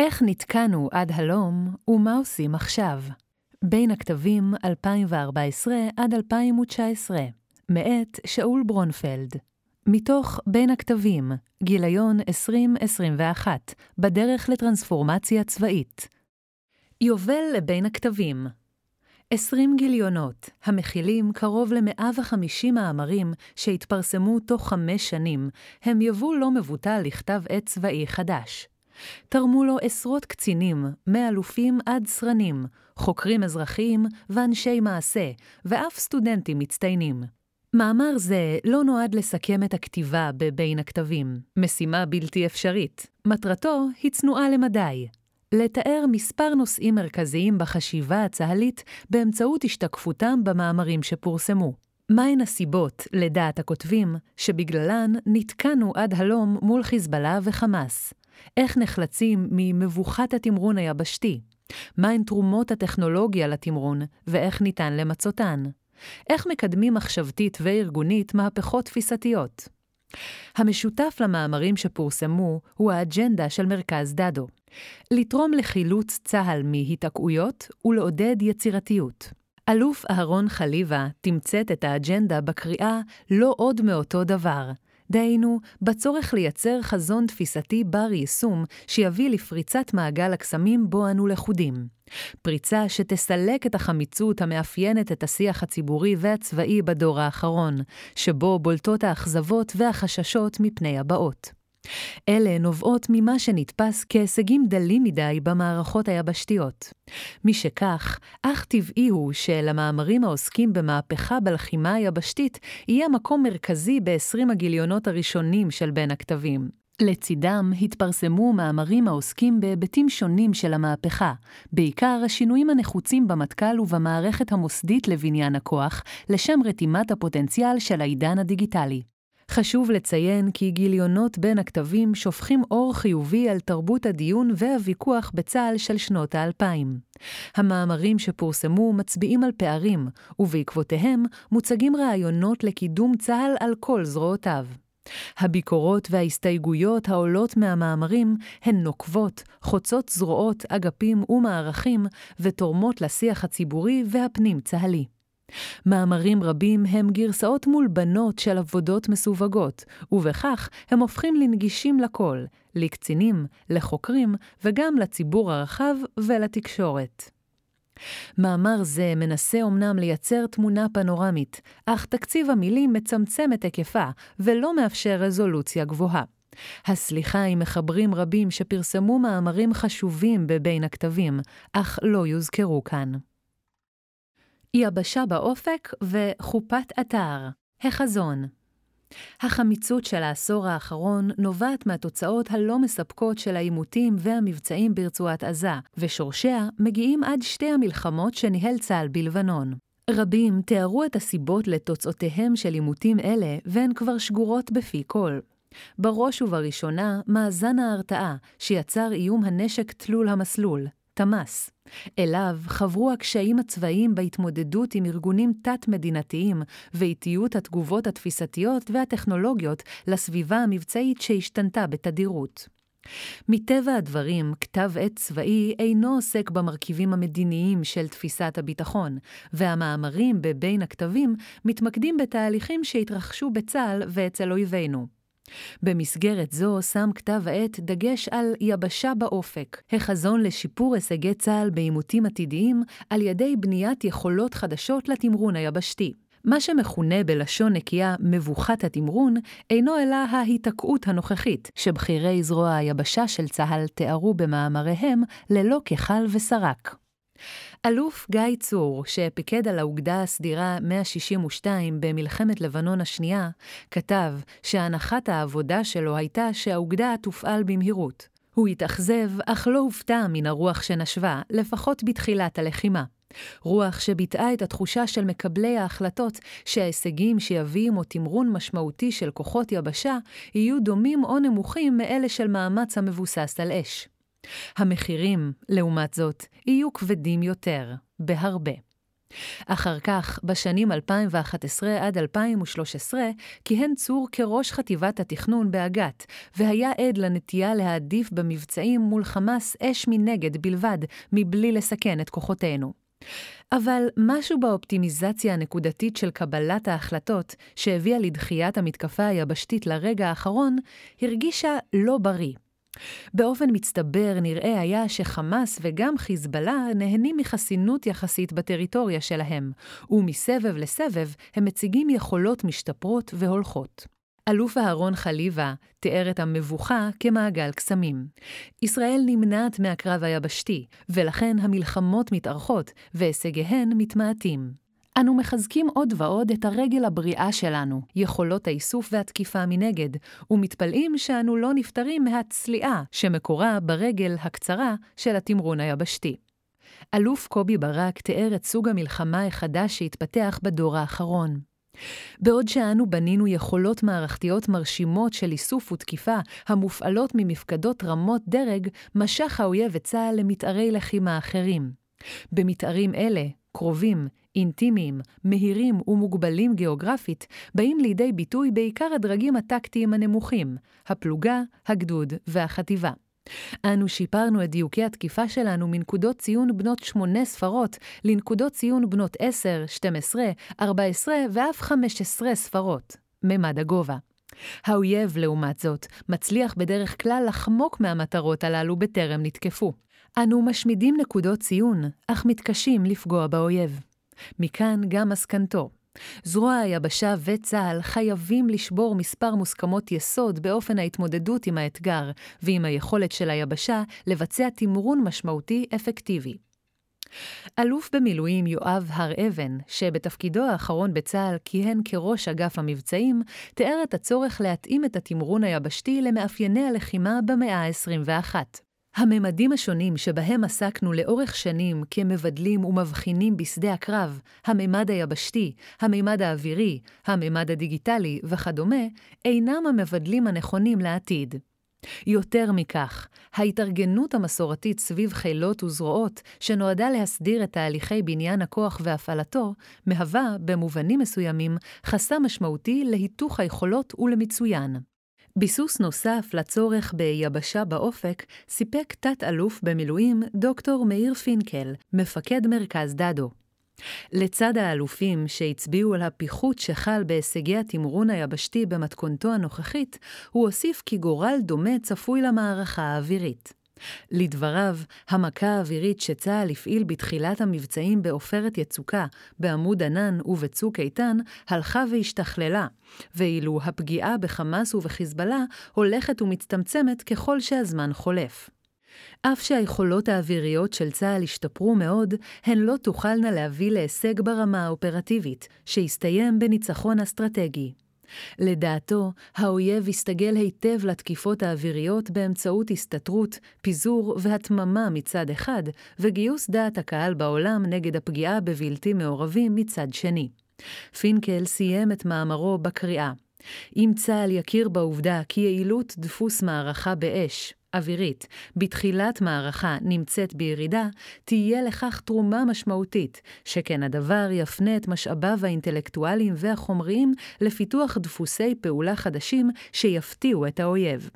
איך נתקענו עד הלום, ומה עושים עכשיו? בין הכתבים 2014 עד 2019, מאת שאול ברונפלד. מתוך בין הכתבים, גיליון 2021, בדרך לטרנספורמציה צבאית. יובל לבין הכתבים 20 גיליונות, המכילים קרוב ל-150 מאמרים שהתפרסמו תוך חמש שנים, הם יבוא לא מבוטל לכתב עת צבאי חדש. תרמו לו עשרות קצינים, מאלופים עד סרנים, חוקרים אזרחיים ואנשי מעשה, ואף סטודנטים מצטיינים. מאמר זה לא נועד לסכם את הכתיבה בבין הכתבים, משימה בלתי אפשרית. מטרתו היא צנועה למדי. לתאר מספר נושאים מרכזיים בחשיבה הצה"לית באמצעות השתקפותם במאמרים שפורסמו. מהן הסיבות, לדעת הכותבים, שבגללן נתקענו עד הלום מול חיזבאללה וחמאס? איך נחלצים ממבוכת התמרון היבשתי? מהן תרומות הטכנולוגיה לתמרון, ואיך ניתן למצותן? איך מקדמים מחשבתית וארגונית מהפכות תפיסתיות? המשותף למאמרים שפורסמו הוא האג'נדה של מרכז דדו, לתרום לחילוץ צה"ל מהיתקעויות ולעודד יצירתיות. אלוף אהרון חליבה תמצת את האג'נדה בקריאה "לא עוד מאותו דבר", דהיינו, בצורך לייצר חזון תפיסתי בר יישום שיביא לפריצת מעגל הקסמים בו אנו לכודים. פריצה שתסלק את החמיצות המאפיינת את השיח הציבורי והצבאי בדור האחרון, שבו בולטות האכזבות והחששות מפני הבאות. אלה נובעות ממה שנתפס כהישגים דלים מדי במערכות היבשתיות. משכך, אך טבעי הוא שלמאמרים העוסקים במהפכה בלחימה היבשתית יהיה מקום מרכזי ב-20 הגיליונות הראשונים של בין הכתבים. לצידם התפרסמו מאמרים העוסקים בהיבטים שונים של המהפכה, בעיקר השינויים הנחוצים במטכ"ל ובמערכת המוסדית לבניין הכוח, לשם רתימת הפוטנציאל של העידן הדיגיטלי. חשוב לציין כי גיליונות בין הכתבים שופכים אור חיובי על תרבות הדיון והוויכוח בצה"ל של שנות האלפיים. המאמרים שפורסמו מצביעים על פערים, ובעקבותיהם מוצגים רעיונות לקידום צה"ל על כל זרועותיו. הביקורות וההסתייגויות העולות מהמאמרים הן נוקבות, חוצות זרועות, אגפים ומערכים, ותורמות לשיח הציבורי והפנים-צה"לי. מאמרים רבים הם גרסאות מולבנות של עבודות מסווגות, ובכך הם הופכים לנגישים לכל, לקצינים, לחוקרים וגם לציבור הרחב ולתקשורת. מאמר זה מנסה אומנם לייצר תמונה פנורמית, אך תקציב המילים מצמצם את היקפה ולא מאפשר רזולוציה גבוהה. הסליחה עם מחברים רבים שפרסמו מאמרים חשובים בבין הכתבים, אך לא יוזכרו כאן. יבשה באופק וחופת אתר, החזון. החמיצות של העשור האחרון נובעת מהתוצאות הלא מספקות של העימותים והמבצעים ברצועת עזה, ושורשיה מגיעים עד שתי המלחמות שניהל צה"ל בלבנון. רבים תיארו את הסיבות לתוצאותיהם של עימותים אלה, והן כבר שגורות בפי כל. בראש ובראשונה, מאזן ההרתעה, שיצר איום הנשק תלול המסלול, תמ"ס. אליו חברו הקשיים הצבאיים בהתמודדות עם ארגונים תת-מדינתיים ואיטיות התגובות התפיסתיות והטכנולוגיות לסביבה המבצעית שהשתנתה בתדירות. מטבע הדברים, כתב עת צבאי אינו עוסק במרכיבים המדיניים של תפיסת הביטחון, והמאמרים בבין הכתבים מתמקדים בתהליכים שהתרחשו בצה"ל ואצל אויבינו. במסגרת זו שם כתב העת דגש על יבשה באופק, החזון לשיפור הישגי צה"ל בעימותים עתידיים על ידי בניית יכולות חדשות לתמרון היבשתי. מה שמכונה בלשון נקייה מבוכת התמרון, אינו אלא ההיתקעות הנוכחית, שבכירי זרוע היבשה של צה"ל תיארו במאמריהם ללא כחל ושרק. אלוף גיא צור, שפיקד על האוגדה הסדירה 162 במלחמת לבנון השנייה, כתב שהנחת העבודה שלו הייתה שהאוגדה תופעל במהירות. הוא התאכזב, אך לא הופתע מן הרוח שנשבה, לפחות בתחילת הלחימה. רוח שביטאה את התחושה של מקבלי ההחלטות שההישגים שיביא עמו תמרון משמעותי של כוחות יבשה יהיו דומים או נמוכים מאלה של מאמץ המבוסס על אש. המחירים, לעומת זאת, יהיו כבדים יותר, בהרבה. אחר כך, בשנים 2011 עד 2013, כיהן צור כראש חטיבת התכנון באג"ת, והיה עד לנטייה להעדיף במבצעים מול חמאס אש מנגד בלבד, מבלי לסכן את כוחותינו. אבל משהו באופטימיזציה הנקודתית של קבלת ההחלטות, שהביאה לדחיית המתקפה היבשתית לרגע האחרון, הרגישה לא בריא. באופן מצטבר נראה היה שחמאס וגם חיזבאללה נהנים מחסינות יחסית בטריטוריה שלהם, ומסבב לסבב הם מציגים יכולות משתפרות והולכות. אלוף אהרון חליבה תיאר את המבוכה כמעגל קסמים. ישראל נמנעת מהקרב היבשתי, ולכן המלחמות מתארכות והישגיהן מתמעטים. אנו מחזקים עוד ועוד את הרגל הבריאה שלנו, יכולות האיסוף והתקיפה מנגד, ומתפלאים שאנו לא נפטרים מהצליעה שמקורה ברגל הקצרה של התמרון היבשתי. אלוף קובי ברק תיאר את סוג המלחמה החדש שהתפתח בדור האחרון. בעוד שאנו בנינו יכולות מערכתיות מרשימות של איסוף ותקיפה המופעלות ממפקדות רמות דרג, משך האויב את צה"ל למתארי לחימה אחרים. במתארים אלה, קרובים, אינטימיים, מהירים ומוגבלים גיאוגרפית, באים לידי ביטוי בעיקר הדרגים הטקטיים הנמוכים, הפלוגה, הגדוד והחטיבה. אנו שיפרנו את דיוקי התקיפה שלנו מנקודות ציון בנות שמונה ספרות לנקודות ציון בנות עשר, שתים עשרה, ארבע עשרה ואף חמש עשרה ספרות. ממד הגובה. האויב, לעומת זאת, מצליח בדרך כלל לחמוק מהמטרות הללו בטרם נתקפו. אנו משמידים נקודות ציון, אך מתקשים לפגוע באויב. מכאן גם מסקנתו. זרוע היבשה וצה"ל חייבים לשבור מספר מוסכמות יסוד באופן ההתמודדות עם האתגר, ועם היכולת של היבשה לבצע תמרון משמעותי אפקטיבי. אלוף במילואים יואב הר אבן, שבתפקידו האחרון בצה"ל כיהן כראש אגף המבצעים, תיאר את הצורך להתאים את התמרון היבשתי למאפייני הלחימה במאה ה-21. הממדים השונים שבהם עסקנו לאורך שנים כמבדלים ומבחינים בשדה הקרב, הממד היבשתי, הממד האווירי, הממד הדיגיטלי וכדומה, אינם המבדלים הנכונים לעתיד. יותר מכך, ההתארגנות המסורתית סביב חילות וזרועות, שנועדה להסדיר את תהליכי בניין הכוח והפעלתו, מהווה, במובנים מסוימים, חסם משמעותי להיתוך היכולות ולמצוין. ביסוס נוסף לצורך ביבשה באופק סיפק תת-אלוף במילואים דוקטור מאיר פינקל, מפקד מרכז דדו. לצד האלופים שהצביעו על הפיחות שחל בהישגי התמרון היבשתי במתכונתו הנוכחית, הוא הוסיף כי גורל דומה צפוי למערכה האווירית. לדבריו, המכה האווירית שצה"ל הפעיל בתחילת המבצעים בעופרת יצוקה, בעמוד ענן ובצוק איתן, הלכה והשתכללה, ואילו הפגיעה בחמאס ובחיזבאללה הולכת ומצטמצמת ככל שהזמן חולף. אף שהיכולות האוויריות של צה"ל השתפרו מאוד, הן לא תוכלנה להביא להישג ברמה האופרטיבית, שהסתיים בניצחון אסטרטגי. לדעתו, האויב הסתגל היטב לתקיפות האוויריות באמצעות הסתתרות, פיזור והתממה מצד אחד, וגיוס דעת הקהל בעולם נגד הפגיעה בבלתי מעורבים מצד שני. פינקל סיים את מאמרו בקריאה אם צה"ל יכיר בעובדה כי יעילות דפוס מערכה באש, אווירית בתחילת מערכה נמצאת בירידה, תהיה לכך תרומה משמעותית, שכן הדבר יפנה את משאביו האינטלקטואליים והחומריים לפיתוח דפוסי פעולה חדשים שיפתיעו את האויב.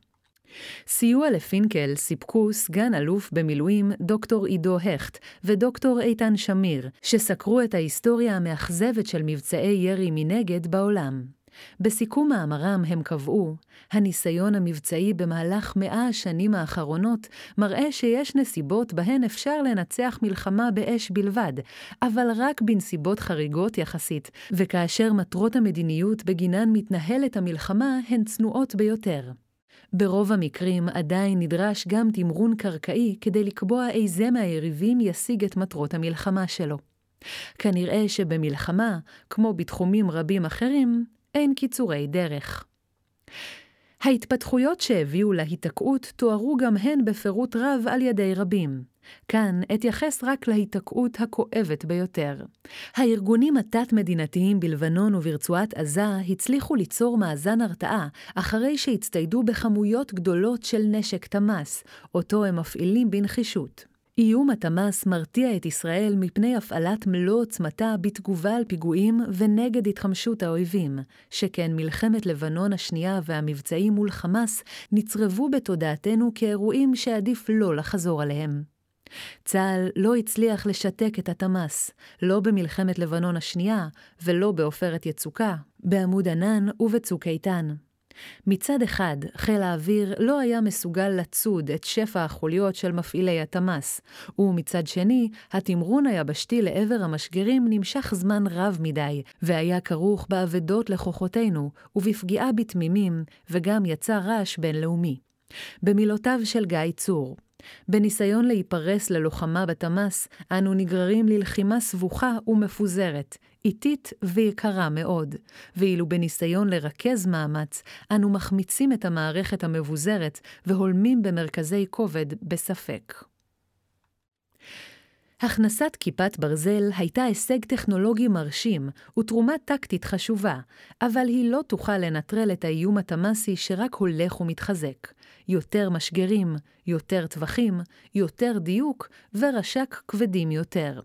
סיוע לפינקל סיפקו סגן אלוף במילואים דוקטור עידו הכט ודוקטור איתן שמיר, שסקרו את ההיסטוריה המאכזבת של מבצעי ירי מנגד בעולם. בסיכום מאמרם הם קבעו, הניסיון המבצעי במהלך מאה השנים האחרונות מראה שיש נסיבות בהן אפשר לנצח מלחמה באש בלבד, אבל רק בנסיבות חריגות יחסית, וכאשר מטרות המדיניות בגינן מתנהלת המלחמה הן צנועות ביותר. ברוב המקרים עדיין נדרש גם תמרון קרקעי כדי לקבוע איזה מהיריבים ישיג את מטרות המלחמה שלו. כנראה שבמלחמה, כמו בתחומים רבים אחרים, אין קיצורי דרך. ההתפתחויות שהביאו להיתקעות תוארו גם הן בפירוט רב על ידי רבים. כאן אתייחס רק להיתקעות הכואבת ביותר. הארגונים התת-מדינתיים בלבנון וברצועת עזה הצליחו ליצור מאזן הרתעה אחרי שהצטיידו בכמויות גדולות של נשק תמ"ס, אותו הם מפעילים בנחישות. איום התמ"ס מרתיע את ישראל מפני הפעלת מלוא עוצמתה בתגובה על פיגועים ונגד התחמשות האויבים, שכן מלחמת לבנון השנייה והמבצעים מול חמאס נצרבו בתודעתנו כאירועים שעדיף לא לחזור עליהם. צה"ל לא הצליח לשתק את התמ"ס, לא במלחמת לבנון השנייה ולא בעופרת יצוקה, בעמוד ענן ובצוק איתן. מצד אחד, חיל האוויר לא היה מסוגל לצוד את שפע החוליות של מפעילי התמ"ס, ומצד שני, התמרון היבשתי לעבר המשגרים נמשך זמן רב מדי, והיה כרוך באבדות לכוחותינו, ובפגיעה בתמימים, וגם יצר רעש בינלאומי. במילותיו של גיא צור, בניסיון להיפרס ללוחמה בתמ"ס, אנו נגררים ללחימה סבוכה ומפוזרת, איטית ויקרה מאוד, ואילו בניסיון לרכז מאמץ, אנו מחמיצים את המערכת המבוזרת והולמים במרכזי כובד בספק. הכנסת כיפת ברזל הייתה הישג טכנולוגי מרשים ותרומה טקטית חשובה, אבל היא לא תוכל לנטרל את האיום התמ"סי שרק הולך ומתחזק. יותר משגרים, יותר טווחים, יותר דיוק ורש"ק כבדים יותר.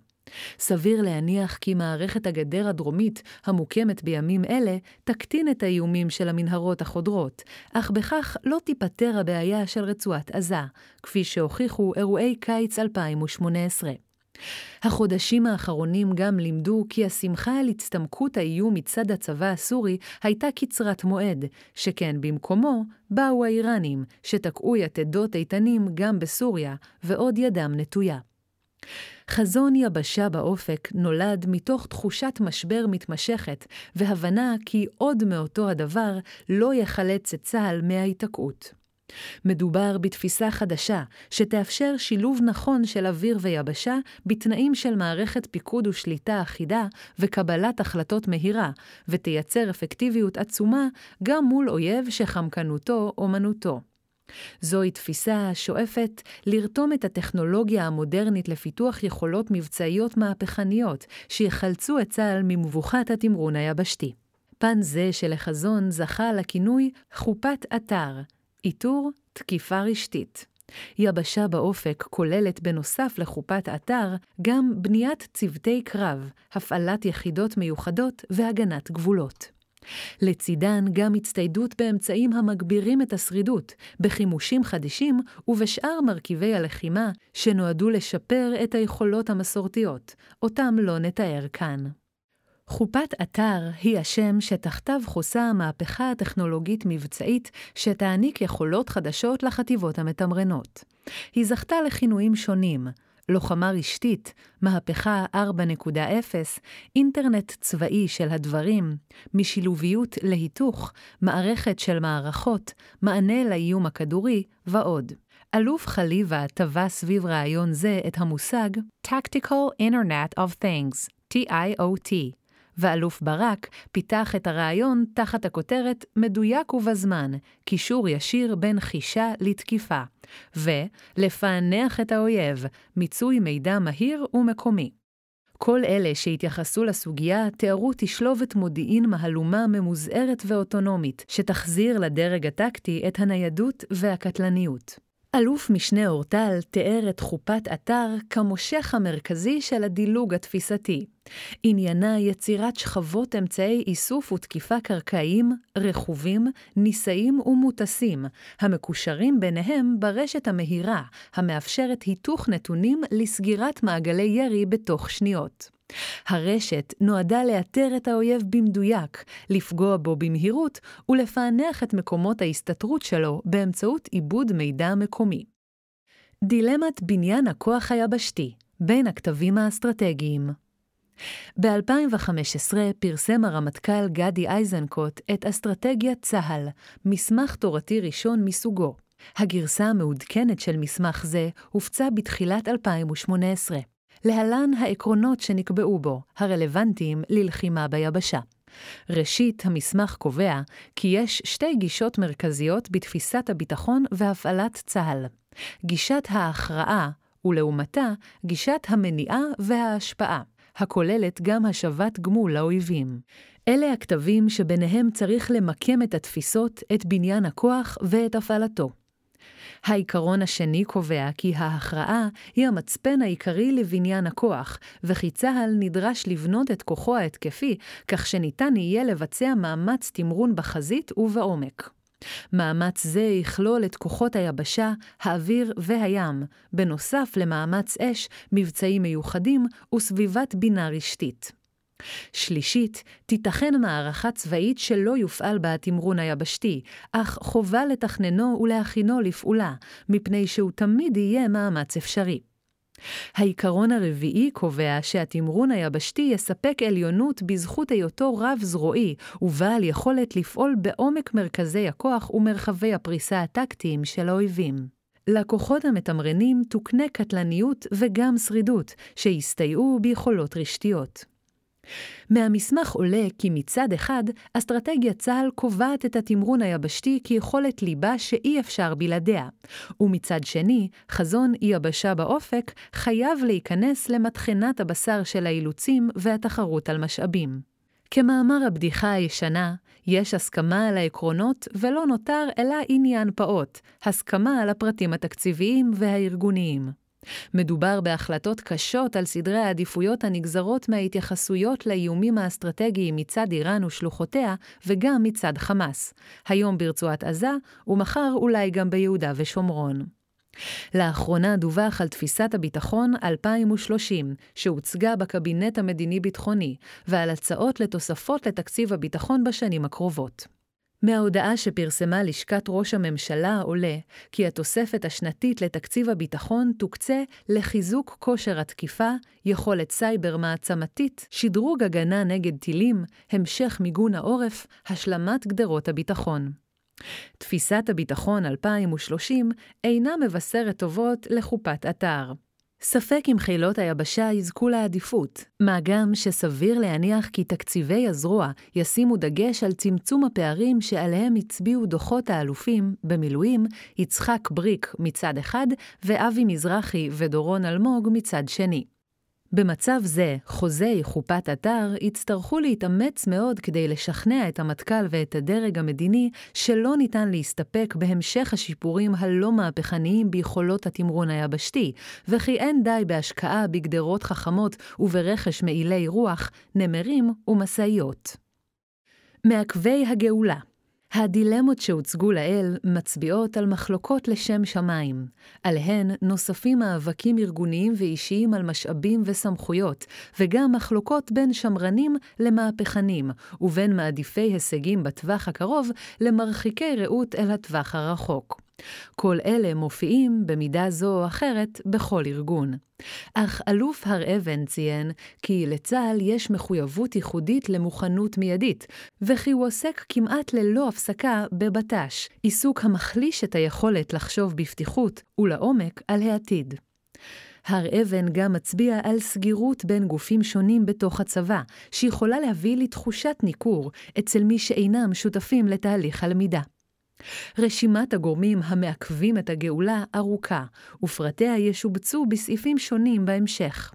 סביר להניח כי מערכת הגדר הדרומית, המוקמת בימים אלה, תקטין את האיומים של המנהרות החודרות, אך בכך לא תיפתר הבעיה של רצועת עזה, כפי שהוכיחו אירועי קיץ 2018. החודשים האחרונים גם לימדו כי השמחה על הצטמקות האיום מצד הצבא הסורי הייתה קצרת מועד, שכן במקומו באו האיראנים, שתקעו יתדות איתנים גם בסוריה, ועוד ידם נטויה. חזון יבשה באופק נולד מתוך תחושת משבר מתמשכת, והבנה כי עוד מאותו הדבר לא יחלץ את צה"ל מההיתקעות. מדובר בתפיסה חדשה, שתאפשר שילוב נכון של אוויר ויבשה בתנאים של מערכת פיקוד ושליטה אחידה וקבלת החלטות מהירה, ותייצר אפקטיביות עצומה גם מול אויב שחמקנותו אומנותו. זוהי תפיסה השואפת לרתום את הטכנולוגיה המודרנית לפיתוח יכולות מבצעיות מהפכניות, שיחלצו את צה"ל ממבוכת התמרון היבשתי. פן זה של החזון זכה לכינוי חופת אתר, איתור תקיפה רשתית. יבשה באופק כוללת בנוסף לחופת אתר גם בניית צוותי קרב, הפעלת יחידות מיוחדות והגנת גבולות. לצידן גם הצטיידות באמצעים המגבירים את השרידות, בחימושים חדישים ובשאר מרכיבי הלחימה שנועדו לשפר את היכולות המסורתיות, אותם לא נתאר כאן. חופת אתר היא השם שתחתיו חוסה המהפכה הטכנולוגית-מבצעית שתעניק יכולות חדשות לחטיבות המתמרנות. היא זכתה לכינויים שונים, לוחמה רשתית, מהפכה 4.0, אינטרנט צבאי של הדברים, משילוביות להיתוך, מערכת של מערכות, מענה לאיום הכדורי ועוד. אלוף חליבה טבע סביב רעיון זה את המושג Tactical Internet of Things, TIOT, ואלוף ברק פיתח את הרעיון תחת הכותרת מדויק ובזמן, קישור ישיר בין חישה לתקיפה, ולפענח את האויב, מיצוי מידע מהיר ומקומי. כל אלה שהתייחסו לסוגיה תיארו תשלובת מודיעין מהלומה ממוזערת ואוטונומית, שתחזיר לדרג הטקטי את הניידות והקטלניות. אלוף משנה אורטל תיאר את חופת אתר כמושך המרכזי של הדילוג התפיסתי. עניינה יצירת שכבות אמצעי איסוף ותקיפה קרקעיים, רכובים, נישאים ומוטסים, המקושרים ביניהם ברשת המהירה, המאפשרת היתוך נתונים לסגירת מעגלי ירי בתוך שניות. הרשת נועדה לאתר את האויב במדויק, לפגוע בו במהירות ולפענח את מקומות ההסתתרות שלו באמצעות עיבוד מידע מקומי. דילמת בניין הכוח היבשתי בין הכתבים האסטרטגיים ב-2015 פרסם הרמטכ"ל גדי איזנקוט את אסטרטגיית צה"ל, מסמך תורתי ראשון מסוגו. הגרסה המעודכנת של מסמך זה הופצה בתחילת 2018. להלן העקרונות שנקבעו בו, הרלוונטיים ללחימה ביבשה. ראשית, המסמך קובע כי יש שתי גישות מרכזיות בתפיסת הביטחון והפעלת צה"ל. גישת ההכרעה, ולעומתה, גישת המניעה וההשפעה, הכוללת גם השבת גמול לאויבים. אלה הכתבים שביניהם צריך למקם את התפיסות, את בניין הכוח ואת הפעלתו. העיקרון השני קובע כי ההכרעה היא המצפן העיקרי לבניין הכוח, וכי צה"ל נדרש לבנות את כוחו ההתקפי, כך שניתן יהיה לבצע מאמץ תמרון בחזית ובעומק. מאמץ זה יכלול את כוחות היבשה, האוויר והים, בנוסף למאמץ אש, מבצעים מיוחדים וסביבת בינה רשתית. שלישית, תיתכן מערכה צבאית שלא יופעל בה התמרון היבשתי, אך חובה לתכננו ולהכינו לפעולה, מפני שהוא תמיד יהיה מאמץ אפשרי. העיקרון הרביעי קובע שהתמרון היבשתי יספק עליונות בזכות היותו רב-זרועי, ובעל יכולת לפעול בעומק מרכזי הכוח ומרחבי הפריסה הטקטיים של האויבים. לכוחות המתמרנים תוקנה קטלניות וגם שרידות, שיסתייעו ביכולות רשתיות. מהמסמך עולה כי מצד אחד, אסטרטגיית צה"ל קובעת את התמרון היבשתי כיכולת ליבה שאי אפשר בלעדיה, ומצד שני, חזון אי-יבשה באופק חייב להיכנס למטחנת הבשר של האילוצים והתחרות על משאבים. כמאמר הבדיחה הישנה, יש הסכמה על העקרונות ולא נותר אלא עניין פעוט, הסכמה על הפרטים התקציביים והארגוניים. מדובר בהחלטות קשות על סדרי העדיפויות הנגזרות מההתייחסויות לאיומים האסטרטגיים מצד איראן ושלוחותיה, וגם מצד חמאס, היום ברצועת עזה, ומחר אולי גם ביהודה ושומרון. לאחרונה דווח על תפיסת הביטחון 2030, שהוצגה בקבינט המדיני-ביטחוני, ועל הצעות לתוספות לתקציב הביטחון בשנים הקרובות. מההודעה שפרסמה לשכת ראש הממשלה עולה כי התוספת השנתית לתקציב הביטחון תוקצה לחיזוק כושר התקיפה, יכולת סייבר מעצמתית, שדרוג הגנה נגד טילים, המשך מיגון העורף, השלמת גדרות הביטחון. תפיסת הביטחון 2030 אינה מבשרת טובות לחופת אתר. ספק אם חילות היבשה יזכו לעדיפות, מה גם שסביר להניח כי תקציבי הזרוע ישימו דגש על צמצום הפערים שעליהם הצביעו דוחות האלופים, במילואים, יצחק בריק מצד אחד, ואבי מזרחי ודורון אלמוג מצד שני. במצב זה, חוזי חופת אתר יצטרכו להתאמץ מאוד כדי לשכנע את המטכ"ל ואת הדרג המדיני שלא ניתן להסתפק בהמשך השיפורים הלא מהפכניים ביכולות התמרון היבשתי, וכי אין די בהשקעה בגדרות חכמות וברכש מעילי רוח, נמרים ומשאיות. מעכבי הגאולה הדילמות שהוצגו לאל מצביעות על מחלוקות לשם שמיים. עליהן נוספים מאבקים ארגוניים ואישיים על משאבים וסמכויות, וגם מחלוקות בין שמרנים למהפכנים, ובין מעדיפי הישגים בטווח הקרוב למרחיקי ראות אל הטווח הרחוק. כל אלה מופיעים, במידה זו או אחרת, בכל ארגון. אך אלוף הר אבן ציין כי לצה"ל יש מחויבות ייחודית למוכנות מיידית, וכי הוא עוסק כמעט ללא הפסקה בבט"ש, עיסוק המחליש את היכולת לחשוב בפתיחות ולעומק על העתיד. הר אבן גם מצביע על סגירות בין גופים שונים בתוך הצבא, שיכולה להביא לתחושת ניכור אצל מי שאינם שותפים לתהליך הלמידה. רשימת הגורמים המעכבים את הגאולה ארוכה, ופרטיה ישובצו בסעיפים שונים בהמשך.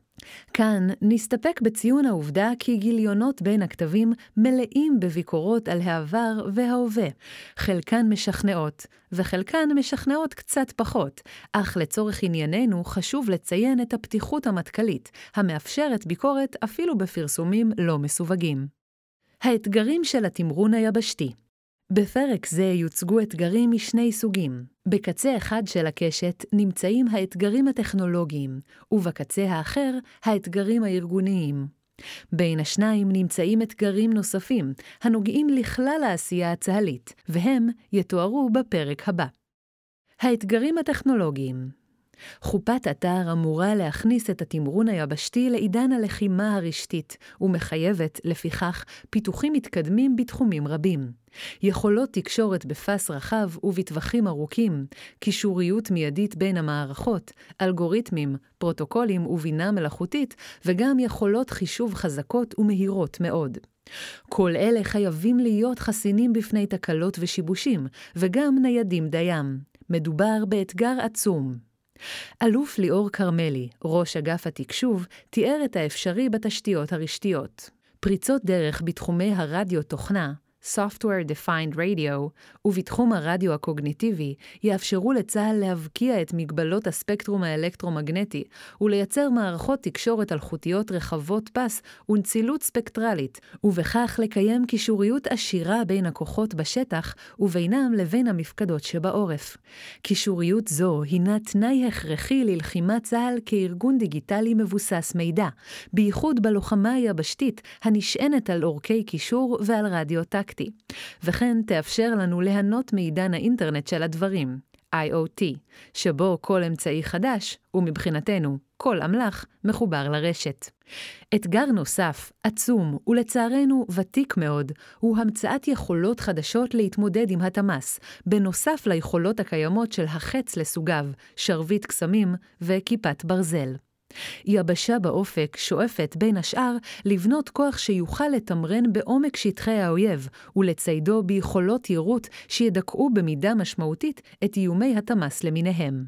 כאן נסתפק בציון העובדה כי גיליונות בין הכתבים מלאים בביקורות על העבר וההווה. חלקן משכנעות, וחלקן משכנעות קצת פחות, אך לצורך ענייננו חשוב לציין את הפתיחות המטכ"לית, המאפשרת ביקורת אפילו בפרסומים לא מסווגים. האתגרים של התמרון היבשתי בפרק זה יוצגו אתגרים משני סוגים. בקצה אחד של הקשת נמצאים האתגרים הטכנולוגיים, ובקצה האחר, האתגרים הארגוניים. בין השניים נמצאים אתגרים נוספים, הנוגעים לכלל העשייה הצה"לית, והם יתוארו בפרק הבא. האתגרים הטכנולוגיים חופת אתר אמורה להכניס את התמרון היבשתי לעידן הלחימה הרשתית, ומחייבת, לפיכך, פיתוחים מתקדמים בתחומים רבים. יכולות תקשורת בפס רחב ובטווחים ארוכים, קישוריות מיידית בין המערכות, אלגוריתמים, פרוטוקולים ובינה מלאכותית, וגם יכולות חישוב חזקות ומהירות מאוד. כל אלה חייבים להיות חסינים בפני תקלות ושיבושים, וגם ניידים דיים. מדובר באתגר עצום. אלוף ליאור כרמלי, ראש אגף התקשוב, תיאר את האפשרי בתשתיות הרשתיות. פריצות דרך בתחומי הרדיו-תוכנה, Software Defined Radio, ובתחום הרדיו הקוגניטיבי, יאפשרו לצה"ל להבקיע את מגבלות הספקטרום האלקטרומגנטי, ולייצר מערכות תקשורת אלחוטיות רחבות פס ונצילות ספקטרלית, ובכך לקיים קישוריות עשירה בין הכוחות בשטח, ובינם לבין המפקדות שבעורף. קישוריות זו הינה תנאי הכרחי ללחימת צה"ל כארגון דיגיטלי מבוסס מידע, בייחוד בלוחמה היבשתית הנשענת על אורכי קישור ועל רדיו טקטי, וכן תאפשר לנו ליהנות מעידן האינטרנט של הדברים, IoT, שבו כל אמצעי חדש, ומבחינתנו, כל אמל"ח, מחובר לרשת. אתגר נוסף, עצום, ולצערנו ותיק מאוד, הוא המצאת יכולות חדשות להתמודד עם התמ"ס, בנוסף ליכולות הקיימות של החץ לסוגיו, שרביט קסמים וכיפת ברזל. יבשה באופק שואפת, בין השאר, לבנות כוח שיוכל לתמרן בעומק שטחי האויב, ולציידו ביכולות יירוט שידכאו במידה משמעותית את איומי התמ"ס למיניהם.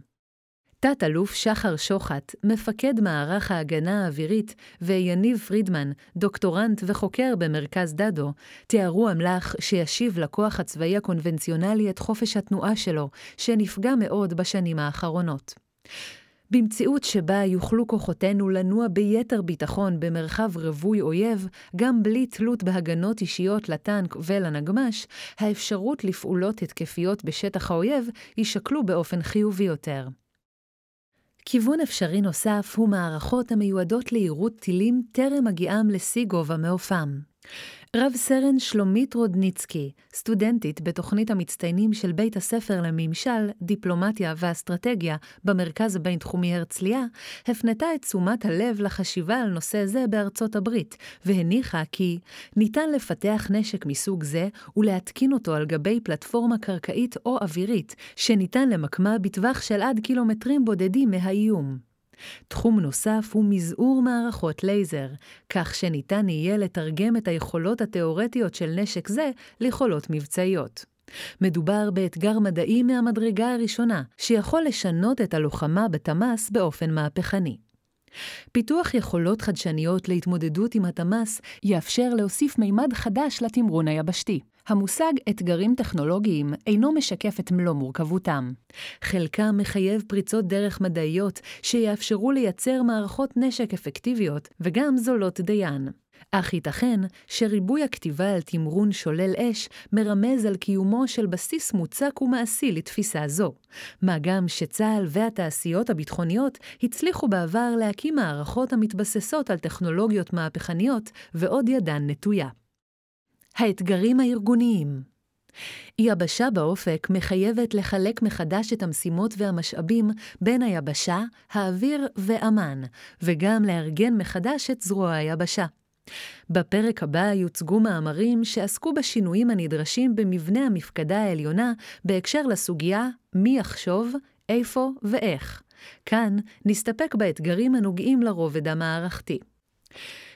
תת-אלוף שחר שוחט, מפקד מערך ההגנה האווירית, ויניב פרידמן, דוקטורנט וחוקר במרכז דדו, תיארו אמל"ח שישיב לכוח הצבאי הקונבנציונלי את חופש התנועה שלו, שנפגע מאוד בשנים האחרונות. במציאות שבה יוכלו כוחותינו לנוע ביתר ביטחון במרחב רווי אויב, גם בלי תלות בהגנות אישיות לטנק ולנגמ"ש, האפשרות לפעולות התקפיות בשטח האויב יישקלו באופן חיובי יותר. כיוון אפשרי נוסף הוא מערכות המיועדות ליירוט טילים טרם הגיעם לשיא גובה מעופם. רב סרן שלומית רודניצקי, סטודנטית בתוכנית המצטיינים של בית הספר לממשל, דיפלומטיה ואסטרטגיה במרכז הבינתחומי הרצליה, הפנתה את תשומת הלב לחשיבה על נושא זה בארצות הברית, והניחה כי ניתן לפתח נשק מסוג זה ולהתקין אותו על גבי פלטפורמה קרקעית או אווירית, שניתן למקמה בטווח של עד קילומטרים בודדים מהאיום. תחום נוסף הוא מזעור מערכות לייזר, כך שניתן יהיה לתרגם את היכולות התאורטיות של נשק זה ליכולות מבצעיות. מדובר באתגר מדעי מהמדרגה הראשונה, שיכול לשנות את הלוחמה בתמ"ס באופן מהפכני. פיתוח יכולות חדשניות להתמודדות עם התמ"ס יאפשר להוסיף מימד חדש לתמרון היבשתי. המושג אתגרים טכנולוגיים אינו משקף את מלוא מורכבותם. חלקם מחייב פריצות דרך מדעיות שיאפשרו לייצר מערכות נשק אפקטיביות וגם זולות דיין. אך ייתכן שריבוי הכתיבה על תמרון שולל אש מרמז על קיומו של בסיס מוצק ומעשי לתפיסה זו, מה גם שצה"ל והתעשיות הביטחוניות הצליחו בעבר להקים מערכות המתבססות על טכנולוגיות מהפכניות ועוד ידן נטויה. האתגרים הארגוניים יבשה באופק מחייבת לחלק מחדש את המשימות והמשאבים בין היבשה, האוויר ואמ"ן, וגם לארגן מחדש את זרוע היבשה. בפרק הבא יוצגו מאמרים שעסקו בשינויים הנדרשים במבנה המפקדה העליונה בהקשר לסוגיה מי יחשוב, איפה ואיך. כאן נסתפק באתגרים הנוגעים לרובד המערכתי.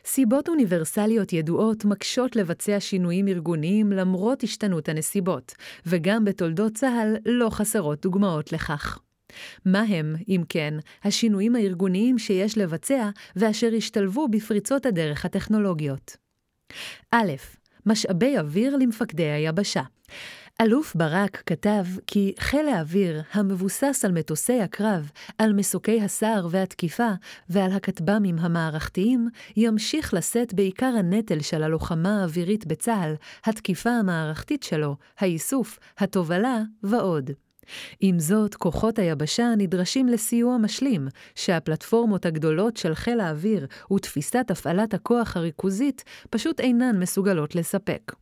סיבות אוניברסליות ידועות מקשות לבצע שינויים ארגוניים למרות השתנות הנסיבות, וגם בתולדות צה"ל לא חסרות דוגמאות לכך. מה הם, אם כן, השינויים הארגוניים שיש לבצע ואשר השתלבו בפריצות הדרך הטכנולוגיות? א. משאבי אוויר למפקדי היבשה. אלוף ברק כתב כי חיל האוויר, המבוסס על מטוסי הקרב, על מסוקי הסער והתקיפה ועל הכטב"מים המערכתיים, ימשיך לשאת בעיקר הנטל של הלוחמה האווירית בצה"ל, התקיפה המערכתית שלו, האיסוף, התובלה ועוד. עם זאת, כוחות היבשה נדרשים לסיוע משלים, שהפלטפורמות הגדולות של חיל האוויר ותפיסת הפעלת הכוח הריכוזית פשוט אינן מסוגלות לספק.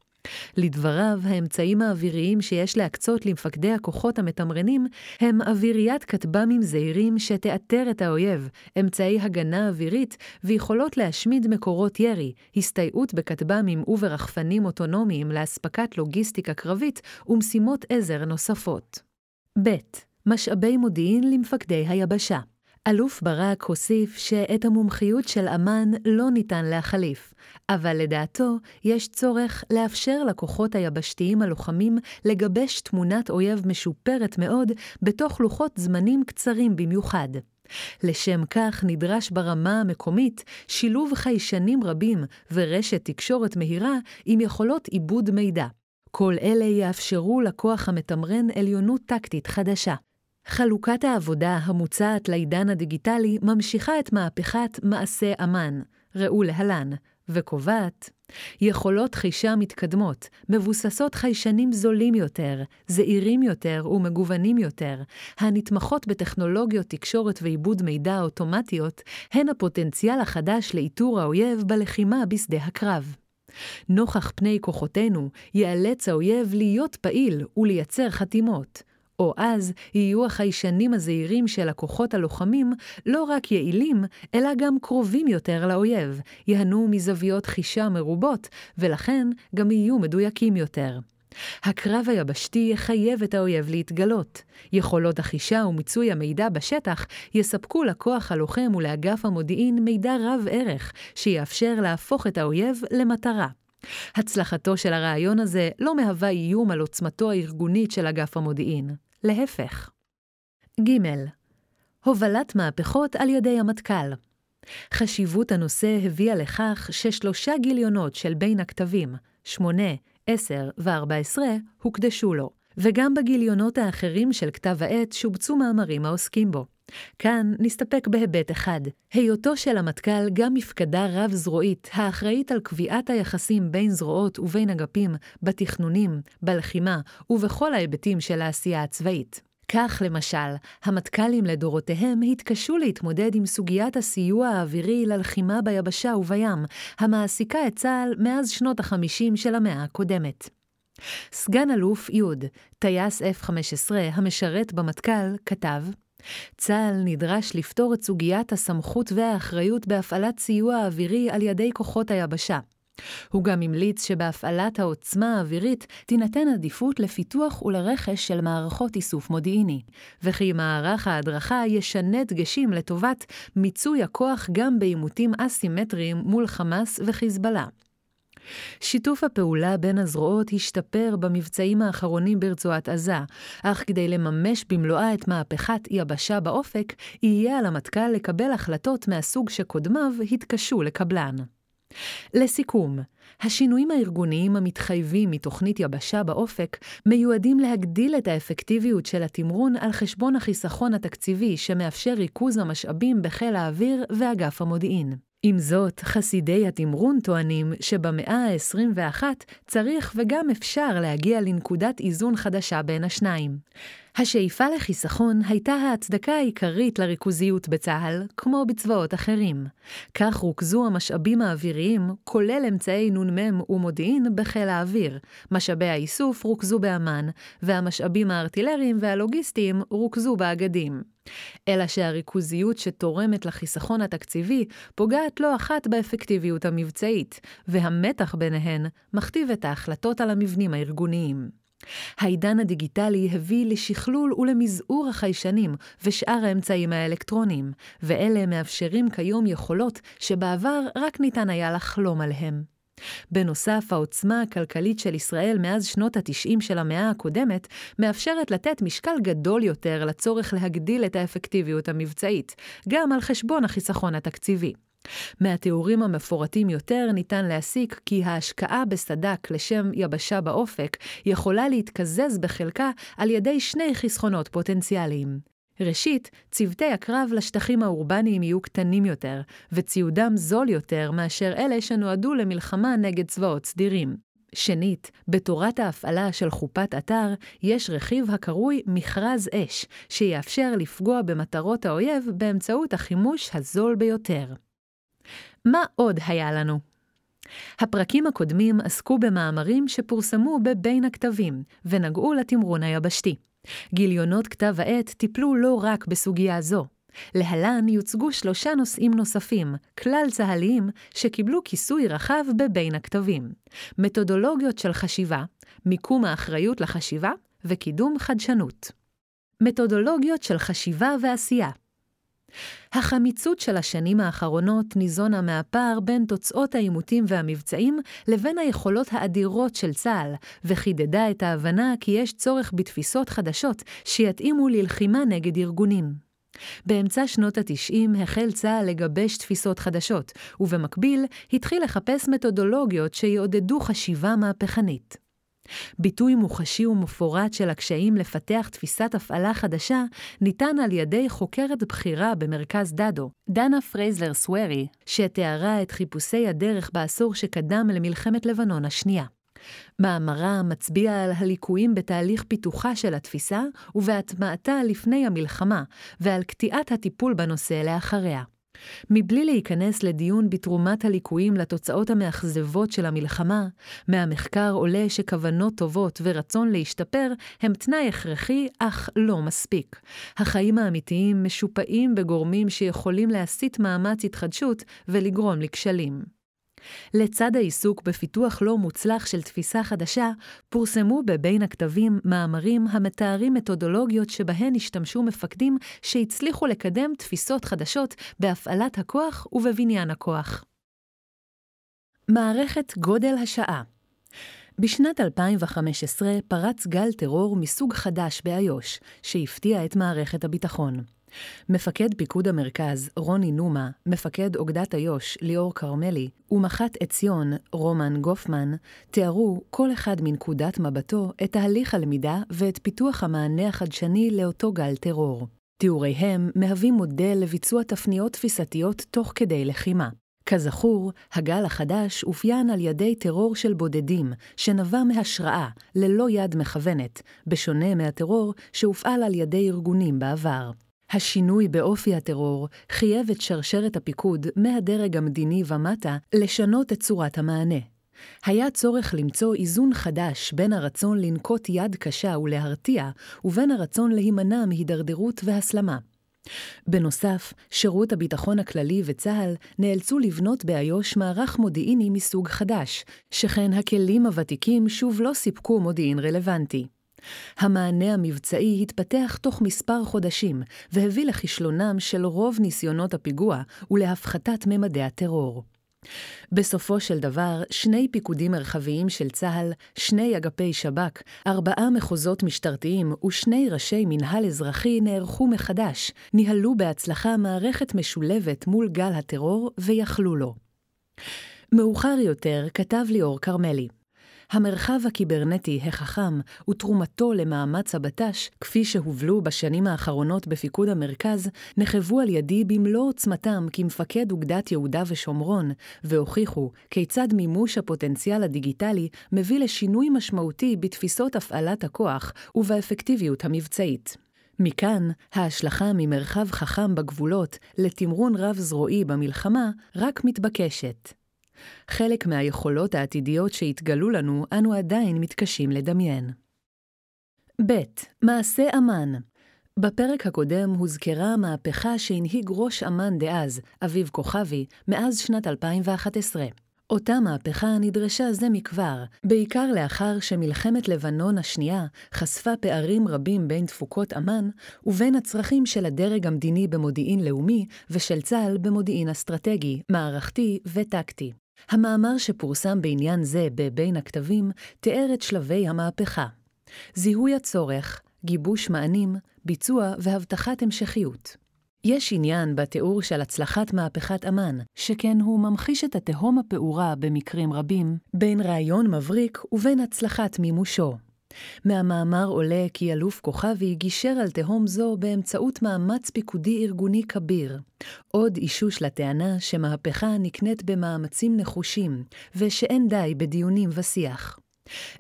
לדבריו, האמצעים האוויריים שיש להקצות למפקדי הכוחות המתמרנים הם אוויריית כטב"מים זעירים שתאתר את האויב, אמצעי הגנה אווירית ויכולות להשמיד מקורות ירי, הסתייעות בכטב"מים וברחפנים אוטונומיים לאספקת לוגיסטיקה קרבית ומשימות עזר נוספות. ב. משאבי מודיעין למפקדי היבשה. אלוף ברק הוסיף שאת המומחיות של אמ"ן לא ניתן להחליף, אבל לדעתו יש צורך לאפשר לכוחות היבשתיים הלוחמים לגבש תמונת אויב משופרת מאוד בתוך לוחות זמנים קצרים במיוחד. לשם כך נדרש ברמה המקומית שילוב חיישנים רבים ורשת תקשורת מהירה עם יכולות עיבוד מידע. כל אלה יאפשרו לכוח המתמרן עליונות טקטית חדשה. חלוקת העבודה המוצעת לעידן הדיגיטלי ממשיכה את מהפכת מעשה אמן, ראו להלן, וקובעת יכולות חישה מתקדמות, מבוססות חיישנים זולים יותר, זעירים יותר ומגוונים יותר, הנתמכות בטכנולוגיות תקשורת ועיבוד מידע אוטומטיות, הן הפוטנציאל החדש לאיתור האויב בלחימה בשדה הקרב. נוכח פני כוחותינו, ייאלץ האויב להיות פעיל ולייצר חתימות. או אז יהיו החיישנים הזעירים של הכוחות הלוחמים לא רק יעילים, אלא גם קרובים יותר לאויב, יהנו מזוויות חישה מרובות, ולכן גם יהיו מדויקים יותר. הקרב היבשתי יחייב את האויב להתגלות. יכולות החישה ומיצוי המידע בשטח יספקו לכוח הלוחם ולאגף המודיעין מידע רב ערך, שיאפשר להפוך את האויב למטרה. הצלחתו של הרעיון הזה לא מהווה איום על עוצמתו הארגונית של אגף המודיעין. להפך. ג. הובלת מהפכות על ידי המטכ"ל. חשיבות הנושא הביאה לכך ששלושה גיליונות של בין הכתבים, 8, 10 ו-14, הוקדשו לו, וגם בגיליונות האחרים של כתב העת שובצו מאמרים העוסקים בו. כאן נסתפק בהיבט אחד, היותו של המטכ"ל גם מפקדה רב-זרועית האחראית על קביעת היחסים בין זרועות ובין אגפים, בתכנונים, בלחימה ובכל ההיבטים של העשייה הצבאית. כך, למשל, המטכ"לים לדורותיהם התקשו להתמודד עם סוגיית הסיוע האווירי ללחימה ביבשה ובים, המעסיקה את צה"ל מאז שנות ה-50 של המאה הקודמת. סגן אלוף י', טייס F-15 המשרת במטכ"ל, כתב צה"ל נדרש לפתור את סוגיית הסמכות והאחריות בהפעלת סיוע אווירי על ידי כוחות היבשה. הוא גם המליץ שבהפעלת העוצמה האווירית תינתן עדיפות לפיתוח ולרכש של מערכות איסוף מודיעיני, וכי מערך ההדרכה ישנה דגשים לטובת מיצוי הכוח גם בעימותים אסימטריים מול חמאס וחיזבאללה. שיתוף הפעולה בין הזרועות השתפר במבצעים האחרונים ברצועת עזה, אך כדי לממש במלואה את מהפכת יבשה באופק, יהיה על המטכ"ל לקבל החלטות מהסוג שקודמיו התקשו לקבלן. לסיכום, השינויים הארגוניים המתחייבים מתוכנית יבשה באופק מיועדים להגדיל את האפקטיביות של התמרון על חשבון החיסכון התקציבי שמאפשר ריכוז המשאבים בחיל האוויר ואגף המודיעין. עם זאת, חסידי התמרון טוענים שבמאה ה-21 צריך וגם אפשר להגיע לנקודת איזון חדשה בין השניים. השאיפה לחיסכון הייתה ההצדקה העיקרית לריכוזיות בצה"ל, כמו בצבאות אחרים. כך רוכזו המשאבים האוויריים, כולל אמצעי נ"מ ומודיעין, בחיל האוויר. משאבי האיסוף רוכזו באמ"ן, והמשאבים הארטילריים והלוגיסטיים רוכזו באגדים. אלא שהריכוזיות שתורמת לחיסכון התקציבי פוגעת לא אחת באפקטיביות המבצעית, והמתח ביניהן מכתיב את ההחלטות על המבנים הארגוניים. העידן הדיגיטלי הביא לשכלול ולמזעור החיישנים ושאר האמצעים האלקטרוניים, ואלה מאפשרים כיום יכולות שבעבר רק ניתן היה לחלום עליהם. בנוסף, העוצמה הכלכלית של ישראל מאז שנות ה-90 של המאה הקודמת מאפשרת לתת משקל גדול יותר לצורך להגדיל את האפקטיביות המבצעית, גם על חשבון החיסכון התקציבי. מהתיאורים המפורטים יותר ניתן להסיק כי ההשקעה בסדק לשם יבשה באופק יכולה להתקזז בחלקה על ידי שני חסכונות פוטנציאליים. ראשית, צוותי הקרב לשטחים האורבניים יהיו קטנים יותר, וציודם זול יותר מאשר אלה שנועדו למלחמה נגד צבאות סדירים. שנית, בתורת ההפעלה של חופת אתר, יש רכיב הקרוי מכרז אש, שיאפשר לפגוע במטרות האויב באמצעות החימוש הזול ביותר. מה עוד היה לנו? הפרקים הקודמים עסקו במאמרים שפורסמו בבין הכתבים, ונגעו לתמרון היבשתי. גיליונות כתב העת טיפלו לא רק בסוגיה זו. להלן יוצגו שלושה נושאים נוספים, כלל צה"ליים, שקיבלו כיסוי רחב בבין הכתבים. מתודולוגיות של חשיבה, מיקום האחריות לחשיבה וקידום חדשנות. מתודולוגיות של חשיבה ועשייה החמיצות של השנים האחרונות ניזונה מהפער בין תוצאות העימותים והמבצעים לבין היכולות האדירות של צה"ל, וחידדה את ההבנה כי יש צורך בתפיסות חדשות שיתאימו ללחימה נגד ארגונים. באמצע שנות ה-90 החל צה"ל לגבש תפיסות חדשות, ובמקביל התחיל לחפש מתודולוגיות שיעודדו חשיבה מהפכנית. ביטוי מוחשי ומפורט של הקשיים לפתח תפיסת הפעלה חדשה ניתן על ידי חוקרת בכירה במרכז דדו, דנה פרייזלר סווירי, שתיארה את חיפושי הדרך בעשור שקדם למלחמת לבנון השנייה. מאמרה מצביע על הליקויים בתהליך פיתוחה של התפיסה ובהטמעתה לפני המלחמה, ועל קטיעת הטיפול בנושא לאחריה. מבלי להיכנס לדיון בתרומת הליקויים לתוצאות המאכזבות של המלחמה, מהמחקר עולה שכוונות טובות ורצון להשתפר הם תנאי הכרחי, אך לא מספיק. החיים האמיתיים משופעים בגורמים שיכולים להסיט מאמץ התחדשות ולגרום לכשלים. לצד העיסוק בפיתוח לא מוצלח של תפיסה חדשה, פורסמו בבין הכתבים מאמרים המתארים מתודולוגיות שבהן השתמשו מפקדים שהצליחו לקדם תפיסות חדשות בהפעלת הכוח ובבניין הכוח. מערכת גודל השעה בשנת 2015 פרץ גל טרור מסוג חדש באיו"ש, שהפתיע את מערכת הביטחון. מפקד פיקוד המרכז, רוני נומה, מפקד אוגדת איו"ש, ליאור כרמלי, ומח"ט עציון, רומן גופמן, תיארו כל אחד מנקודת מבטו את תהליך הלמידה ואת פיתוח המענה החדשני לאותו גל טרור. תיאוריהם מהווים מודל לביצוע תפניות תפיסתיות תוך כדי לחימה. כזכור, הגל החדש אופיין על ידי טרור של בודדים, שנבע מהשראה, ללא יד מכוונת, בשונה מהטרור שהופעל על ידי ארגונים בעבר. השינוי באופי הטרור חייב את שרשרת הפיקוד מהדרג המדיני ומטה לשנות את צורת המענה. היה צורך למצוא איזון חדש בין הרצון לנקוט יד קשה ולהרתיע, ובין הרצון להימנע מהידרדרות והסלמה. בנוסף, שירות הביטחון הכללי וצה"ל נאלצו לבנות באיו"ש מערך מודיעיני מסוג חדש, שכן הכלים הוותיקים שוב לא סיפקו מודיעין רלוונטי. המענה המבצעי התפתח תוך מספר חודשים, והביא לכישלונם של רוב ניסיונות הפיגוע ולהפחתת ממדי הטרור. בסופו של דבר, שני פיקודים מרחביים של צה"ל, שני אגפי שב"כ, ארבעה מחוזות משטרתיים ושני ראשי מינהל אזרחי נערכו מחדש, ניהלו בהצלחה מערכת משולבת מול גל הטרור ויכלו לו. מאוחר יותר כתב ליאור כרמלי, המרחב הקיברנטי החכם ותרומתו למאמץ הבט"ש, כפי שהובלו בשנים האחרונות בפיקוד המרכז, נחוו על ידי במלוא עוצמתם כמפקד אוגדת יהודה ושומרון, והוכיחו כיצד מימוש הפוטנציאל הדיגיטלי מביא לשינוי משמעותי בתפיסות הפעלת הכוח ובאפקטיביות המבצעית. מכאן, ההשלכה ממרחב חכם בגבולות לתמרון רב-זרועי במלחמה רק מתבקשת. חלק מהיכולות העתידיות שהתגלו לנו, אנו עדיין מתקשים לדמיין. ב. מעשה אמ"ן בפרק הקודם הוזכרה המהפכה שהנהיג ראש אמ"ן דאז, אביב כוכבי, מאז שנת 2011. אותה מהפכה נדרשה זה מכבר, בעיקר לאחר שמלחמת לבנון השנייה חשפה פערים רבים בין תפוקות אמ"ן ובין הצרכים של הדרג המדיני במודיעין לאומי ושל צה"ל במודיעין אסטרטגי, מערכתי וטקטי. המאמר שפורסם בעניין זה בבין הכתבים תיאר את שלבי המהפכה. זיהוי הצורך, גיבוש מענים, ביצוע והבטחת המשכיות. יש עניין בתיאור של הצלחת מהפכת אמ"ן, שכן הוא ממחיש את התהום הפעורה במקרים רבים, בין רעיון מבריק ובין הצלחת מימושו. מהמאמר עולה כי אלוף כוכבי גישר על תהום זו באמצעות מאמץ פיקודי ארגוני כביר. עוד אישוש לטענה שמהפכה נקנית במאמצים נחושים, ושאין די בדיונים ושיח.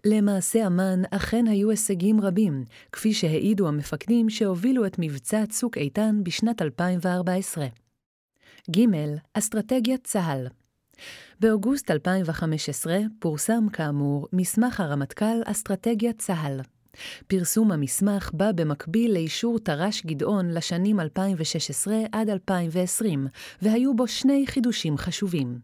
למעשה אמ"ן אכן היו הישגים רבים, כפי שהעידו המפקדים שהובילו את מבצע צוק איתן בשנת 2014. ג. אסטרטגיית צה"ל באוגוסט 2015 פורסם כאמור מסמך הרמטכ"ל אסטרטגיית צה"ל. פרסום המסמך בא במקביל לאישור תר"ש גדעון לשנים 2016 עד 2020, והיו בו שני חידושים חשובים.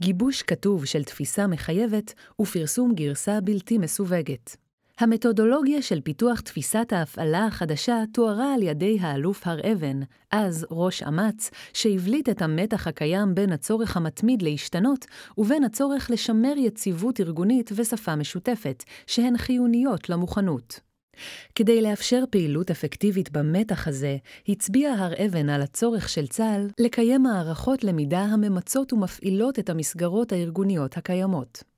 גיבוש כתוב של תפיסה מחייבת ופרסום גרסה בלתי מסווגת. המתודולוגיה של פיתוח תפיסת ההפעלה החדשה תוארה על ידי האלוף הר אבן, אז ראש אמ"ץ, שהבליט את המתח הקיים בין הצורך המתמיד להשתנות ובין הצורך לשמר יציבות ארגונית ושפה משותפת, שהן חיוניות למוכנות. כדי לאפשר פעילות אפקטיבית במתח הזה, הצביע הר אבן על הצורך של צה"ל לקיים מערכות למידה הממצות ומפעילות את המסגרות הארגוניות הקיימות.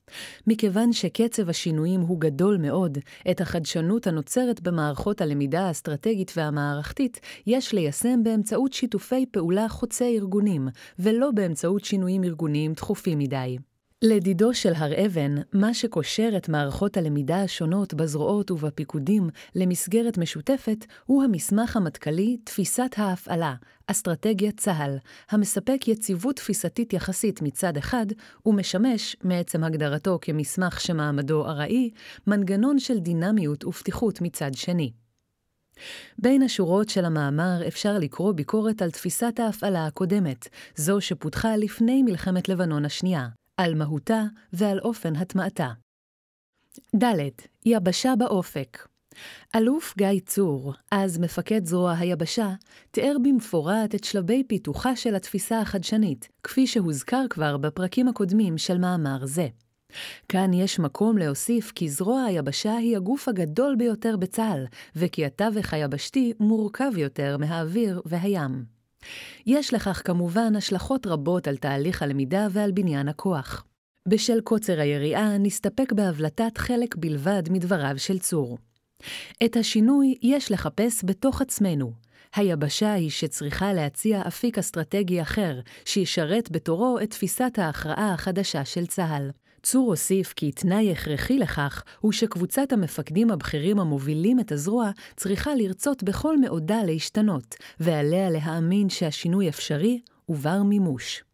מכיוון שקצב השינויים הוא גדול מאוד, את החדשנות הנוצרת במערכות הלמידה האסטרטגית והמערכתית יש ליישם באמצעות שיתופי פעולה חוצי ארגונים, ולא באמצעות שינויים ארגוניים תכופים מדי. לדידו של הר אבן, מה שקושר את מערכות הלמידה השונות בזרועות ובפיקודים למסגרת משותפת, הוא המסמך המטכ"לי "תפיסת ההפעלה", אסטרטגיית צה"ל, המספק יציבות תפיסתית יחסית מצד אחד, ומשמש, מעצם הגדרתו כמסמך שמעמדו ארעי, מנגנון של דינמיות ופתיחות מצד שני. בין השורות של המאמר אפשר לקרוא ביקורת על תפיסת ההפעלה הקודמת, זו שפותחה לפני מלחמת לבנון השנייה. על מהותה ועל אופן הטמעתה. ד. יבשה באופק אלוף גיא צור, אז מפקד זרוע היבשה, תיאר במפורט את שלבי פיתוחה של התפיסה החדשנית, כפי שהוזכר כבר בפרקים הקודמים של מאמר זה. כאן יש מקום להוסיף כי זרוע היבשה היא הגוף הגדול ביותר בצה"ל, וכי התווך היבשתי מורכב יותר מהאוויר והים. יש לכך כמובן השלכות רבות על תהליך הלמידה ועל בניין הכוח. בשל קוצר היריעה, נסתפק בהבלטת חלק בלבד מדבריו של צור. את השינוי יש לחפש בתוך עצמנו. היבשה היא שצריכה להציע אפיק אסטרטגי אחר, שישרת בתורו את תפיסת ההכרעה החדשה של צה"ל. צור הוסיף כי תנאי הכרחי לכך הוא שקבוצת המפקדים הבכירים המובילים את הזרוע צריכה לרצות בכל מאודה להשתנות, ועליה להאמין שהשינוי אפשרי ובר מימוש.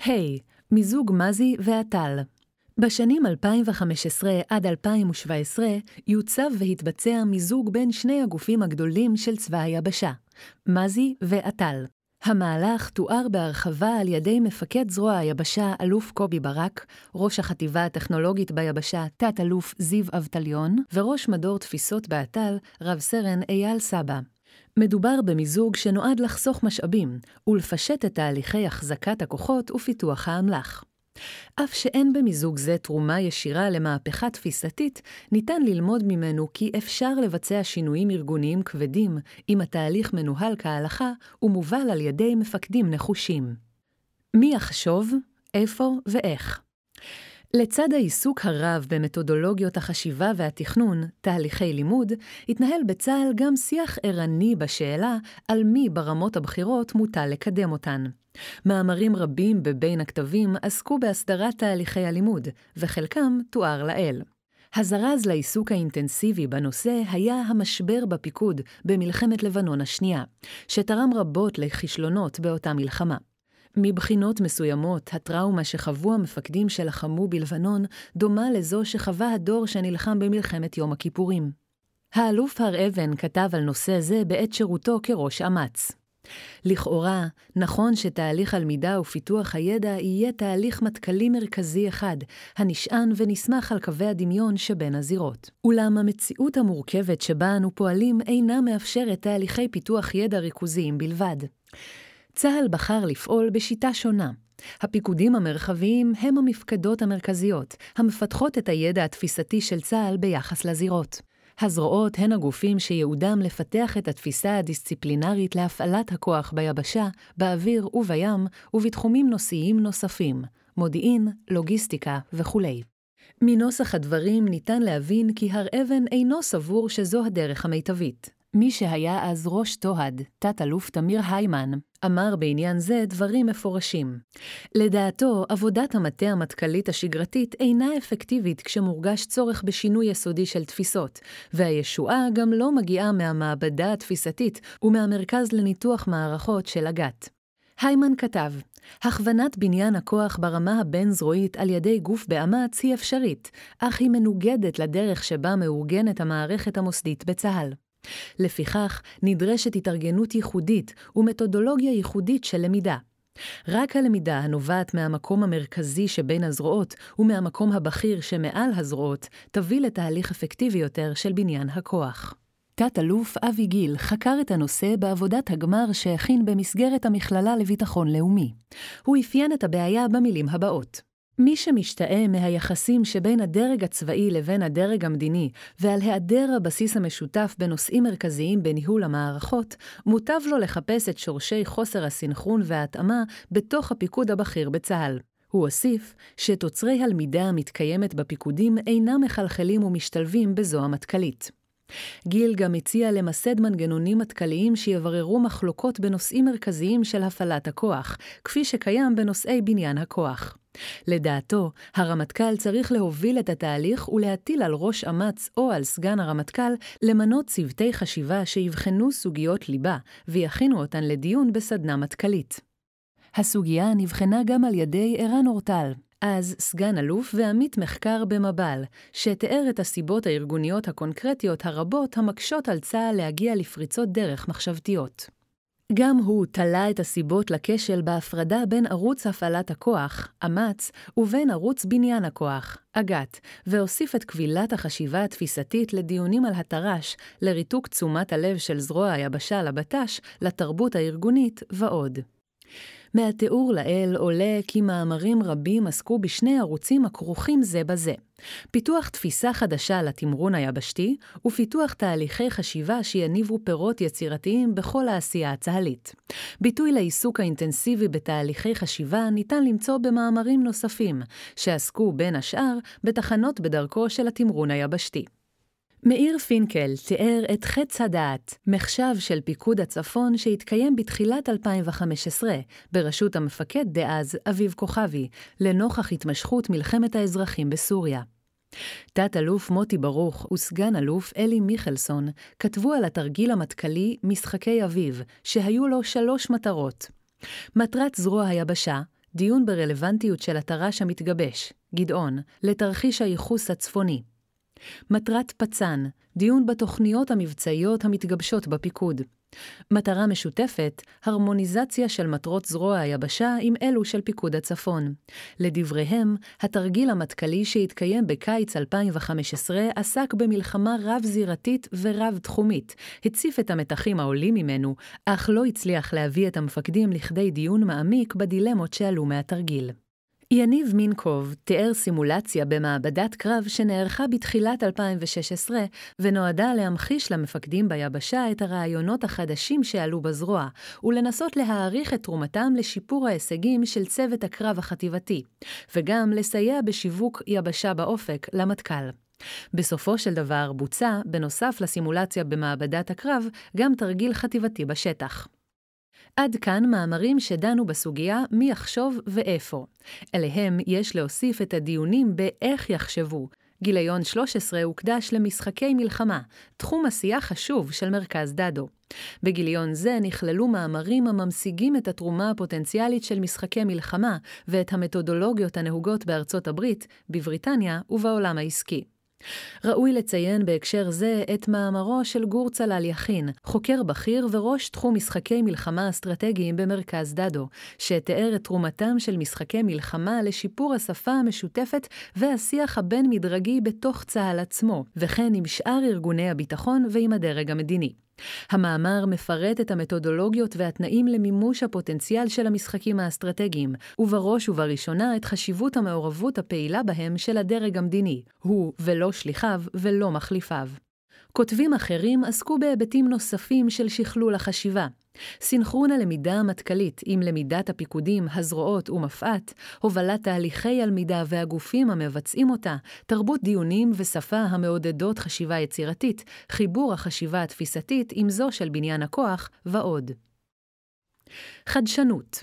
ה. Hey, מיזוג מזי ואט"ל בשנים 2015 עד 2017 יוצב והתבצע מיזוג בין שני הגופים הגדולים של צבא היבשה, מזי ואט"ל. המהלך תואר בהרחבה על ידי מפקד זרוע היבשה אלוף קובי ברק, ראש החטיבה הטכנולוגית ביבשה תת-אלוף זיו אבטליון, וראש מדור תפיסות באט"ל, רב סרן אייל סבא. מדובר במיזוג שנועד לחסוך משאבים ולפשט את תהליכי החזקת הכוחות ופיתוח האמל"ח. אף שאין במיזוג זה תרומה ישירה למהפכה תפיסתית, ניתן ללמוד ממנו כי אפשר לבצע שינויים ארגוניים כבדים אם התהליך מנוהל כהלכה ומובל על ידי מפקדים נחושים. מי יחשוב, איפה ואיך. לצד העיסוק הרב במתודולוגיות החשיבה והתכנון, תהליכי לימוד, התנהל בצה"ל גם שיח ערני בשאלה על מי ברמות הבכירות מוטל לקדם אותן. מאמרים רבים בבין הכתבים עסקו בהסדרת תהליכי הלימוד, וחלקם תואר לאל. הזרז לעיסוק האינטנסיבי בנושא היה המשבר בפיקוד במלחמת לבנון השנייה, שתרם רבות לכישלונות באותה מלחמה. מבחינות מסוימות, הטראומה שחוו המפקדים שלחמו בלבנון דומה לזו שחווה הדור שנלחם במלחמת יום הכיפורים. האלוף הר אבן כתב על נושא זה בעת שירותו כראש אמ"ץ. לכאורה, נכון שתהליך הלמידה ופיתוח הידע יהיה תהליך מטכ"לי מרכזי אחד, הנשען ונסמך על קווי הדמיון שבין הזירות. אולם המציאות המורכבת שבה אנו פועלים אינה מאפשרת תהליכי פיתוח ידע ריכוזיים בלבד. צה"ל בחר לפעול בשיטה שונה. הפיקודים המרחביים הם המפקדות המרכזיות, המפתחות את הידע התפיסתי של צה"ל ביחס לזירות. הזרועות הן הגופים שייעודם לפתח את התפיסה הדיסציפלינרית להפעלת הכוח ביבשה, באוויר ובים, ובתחומים נושאיים נוספים, מודיעין, לוגיסטיקה וכולי. מנוסח הדברים ניתן להבין כי הר אבן אינו סבור שזו הדרך המיטבית. מי שהיה אז ראש תוהד, תת-אלוף תמיר היימן, אמר בעניין זה דברים מפורשים. לדעתו, עבודת המטה המטכ"לית השגרתית אינה אפקטיבית כשמורגש צורך בשינוי יסודי של תפיסות, והישועה גם לא מגיעה מהמעבדה התפיסתית ומהמרכז לניתוח מערכות של אג"ת. היימן כתב, הכוונת בניין הכוח ברמה הבין-זרועית על ידי גוף באמ"ץ היא אפשרית, אך היא מנוגדת לדרך שבה מאורגנת המערכת המוסדית בצה"ל. לפיכך, נדרשת התארגנות ייחודית ומתודולוגיה ייחודית של למידה. רק הלמידה הנובעת מהמקום המרכזי שבין הזרועות ומהמקום הבכיר שמעל הזרועות, תביא לתהליך אפקטיבי יותר של בניין הכוח. תת-אלוף אבי גיל חקר את הנושא בעבודת הגמר שהכין במסגרת המכללה לביטחון לאומי. הוא אפיין את הבעיה במילים הבאות: מי שמשתאה מהיחסים שבין הדרג הצבאי לבין הדרג המדיני ועל היעדר הבסיס המשותף בנושאים מרכזיים בניהול המערכות, מוטב לו לחפש את שורשי חוסר הסנכרון וההתאמה בתוך הפיקוד הבכיר בצה"ל. הוא הוסיף שתוצרי הלמידה המתקיימת בפיקודים אינם מחלחלים ומשתלבים בזו המטכ"לית. גיל גם הציע למסד מנגנונים מטכ"ליים שיבררו מחלוקות בנושאים מרכזיים של הפעלת הכוח, כפי שקיים בנושאי בניין הכוח. לדעתו, הרמטכ"ל צריך להוביל את התהליך ולהטיל על ראש אמ"ץ או על סגן הרמטכ"ל למנות צוותי חשיבה שיבחנו סוגיות ליבה ויכינו אותן לדיון בסדנה מטכ"לית. הסוגיה נבחנה גם על ידי ערן אורטל, אז סגן אלוף ועמית מחקר במב"ל, שתיאר את הסיבות הארגוניות הקונקרטיות הרבות המקשות על צה"ל להגיע לפריצות דרך מחשבתיות. גם הוא תלה את הסיבות לכשל בהפרדה בין ערוץ הפעלת הכוח, אמ"ץ, ובין ערוץ בניין הכוח, אג"ת, והוסיף את כבילת החשיבה התפיסתית לדיונים על התר"ש, לריתוק תשומת הלב של זרוע היבשה לבט"ש, לתרבות הארגונית ועוד. מהתיאור לעיל עולה כי מאמרים רבים עסקו בשני ערוצים הכרוכים זה בזה. פיתוח תפיסה חדשה לתמרון היבשתי, ופיתוח תהליכי חשיבה שיניבו פירות יצירתיים בכל העשייה הצה"לית. ביטוי לעיסוק האינטנסיבי בתהליכי חשיבה ניתן למצוא במאמרים נוספים, שעסקו בין השאר בתחנות בדרכו של התמרון היבשתי. מאיר פינקל תיאר את חץ הדעת, מחשב של פיקוד הצפון שהתקיים בתחילת 2015, בראשות המפקד דאז אביב כוכבי, לנוכח התמשכות מלחמת האזרחים בסוריה. תת-אלוף מוטי ברוך וסגן אלוף אלי מיכלסון כתבו על התרגיל המטכ"לי משחקי אביב, שהיו לו שלוש מטרות. מטרת זרוע היבשה, דיון ברלוונטיות של התר"ש המתגבש, גדעון, לתרחיש הייחוס הצפוני. מטרת פצ"ן, דיון בתוכניות המבצעיות המתגבשות בפיקוד. מטרה משותפת, הרמוניזציה של מטרות זרוע היבשה עם אלו של פיקוד הצפון. לדבריהם, התרגיל המטכ"לי שהתקיים בקיץ 2015 עסק במלחמה רב-זירתית ורב-תחומית, הציף את המתחים העולים ממנו, אך לא הצליח להביא את המפקדים לכדי דיון מעמיק בדילמות שעלו מהתרגיל. יניב מינקוב תיאר סימולציה במעבדת קרב שנערכה בתחילת 2016 ונועדה להמחיש למפקדים ביבשה את הרעיונות החדשים שעלו בזרוע, ולנסות להעריך את תרומתם לשיפור ההישגים של צוות הקרב החטיבתי, וגם לסייע בשיווק יבשה באופק למטכ"ל. בסופו של דבר בוצע, בנוסף לסימולציה במעבדת הקרב, גם תרגיל חטיבתי בשטח. עד כאן מאמרים שדנו בסוגיה מי יחשוב ואיפה. אליהם יש להוסיף את הדיונים באיך יחשבו. גיליון 13 הוקדש למשחקי מלחמה, תחום עשייה חשוב של מרכז דדו. בגיליון זה נכללו מאמרים הממשיגים את התרומה הפוטנציאלית של משחקי מלחמה ואת המתודולוגיות הנהוגות בארצות הברית, בבריטניה ובעולם העסקי. ראוי לציין בהקשר זה את מאמרו של גור צלל יכין, חוקר בכיר וראש תחום משחקי מלחמה אסטרטגיים במרכז דדו, שתיאר את תרומתם של משחקי מלחמה לשיפור השפה המשותפת והשיח הבין-מדרגי בתוך צה"ל עצמו, וכן עם שאר ארגוני הביטחון ועם הדרג המדיני. המאמר מפרט את המתודולוגיות והתנאים למימוש הפוטנציאל של המשחקים האסטרטגיים, ובראש ובראשונה את חשיבות המעורבות הפעילה בהם של הדרג המדיני, הוא ולא שליחיו ולא מחליפיו. כותבים אחרים עסקו בהיבטים נוספים של שכלול החשיבה. סינכרון הלמידה המטכ"לית עם למידת הפיקודים, הזרועות ומפא"ת, הובלת תהליכי הלמידה והגופים המבצעים אותה, תרבות דיונים ושפה המעודדות חשיבה יצירתית, חיבור החשיבה התפיסתית עם זו של בניין הכוח, ועוד. חדשנות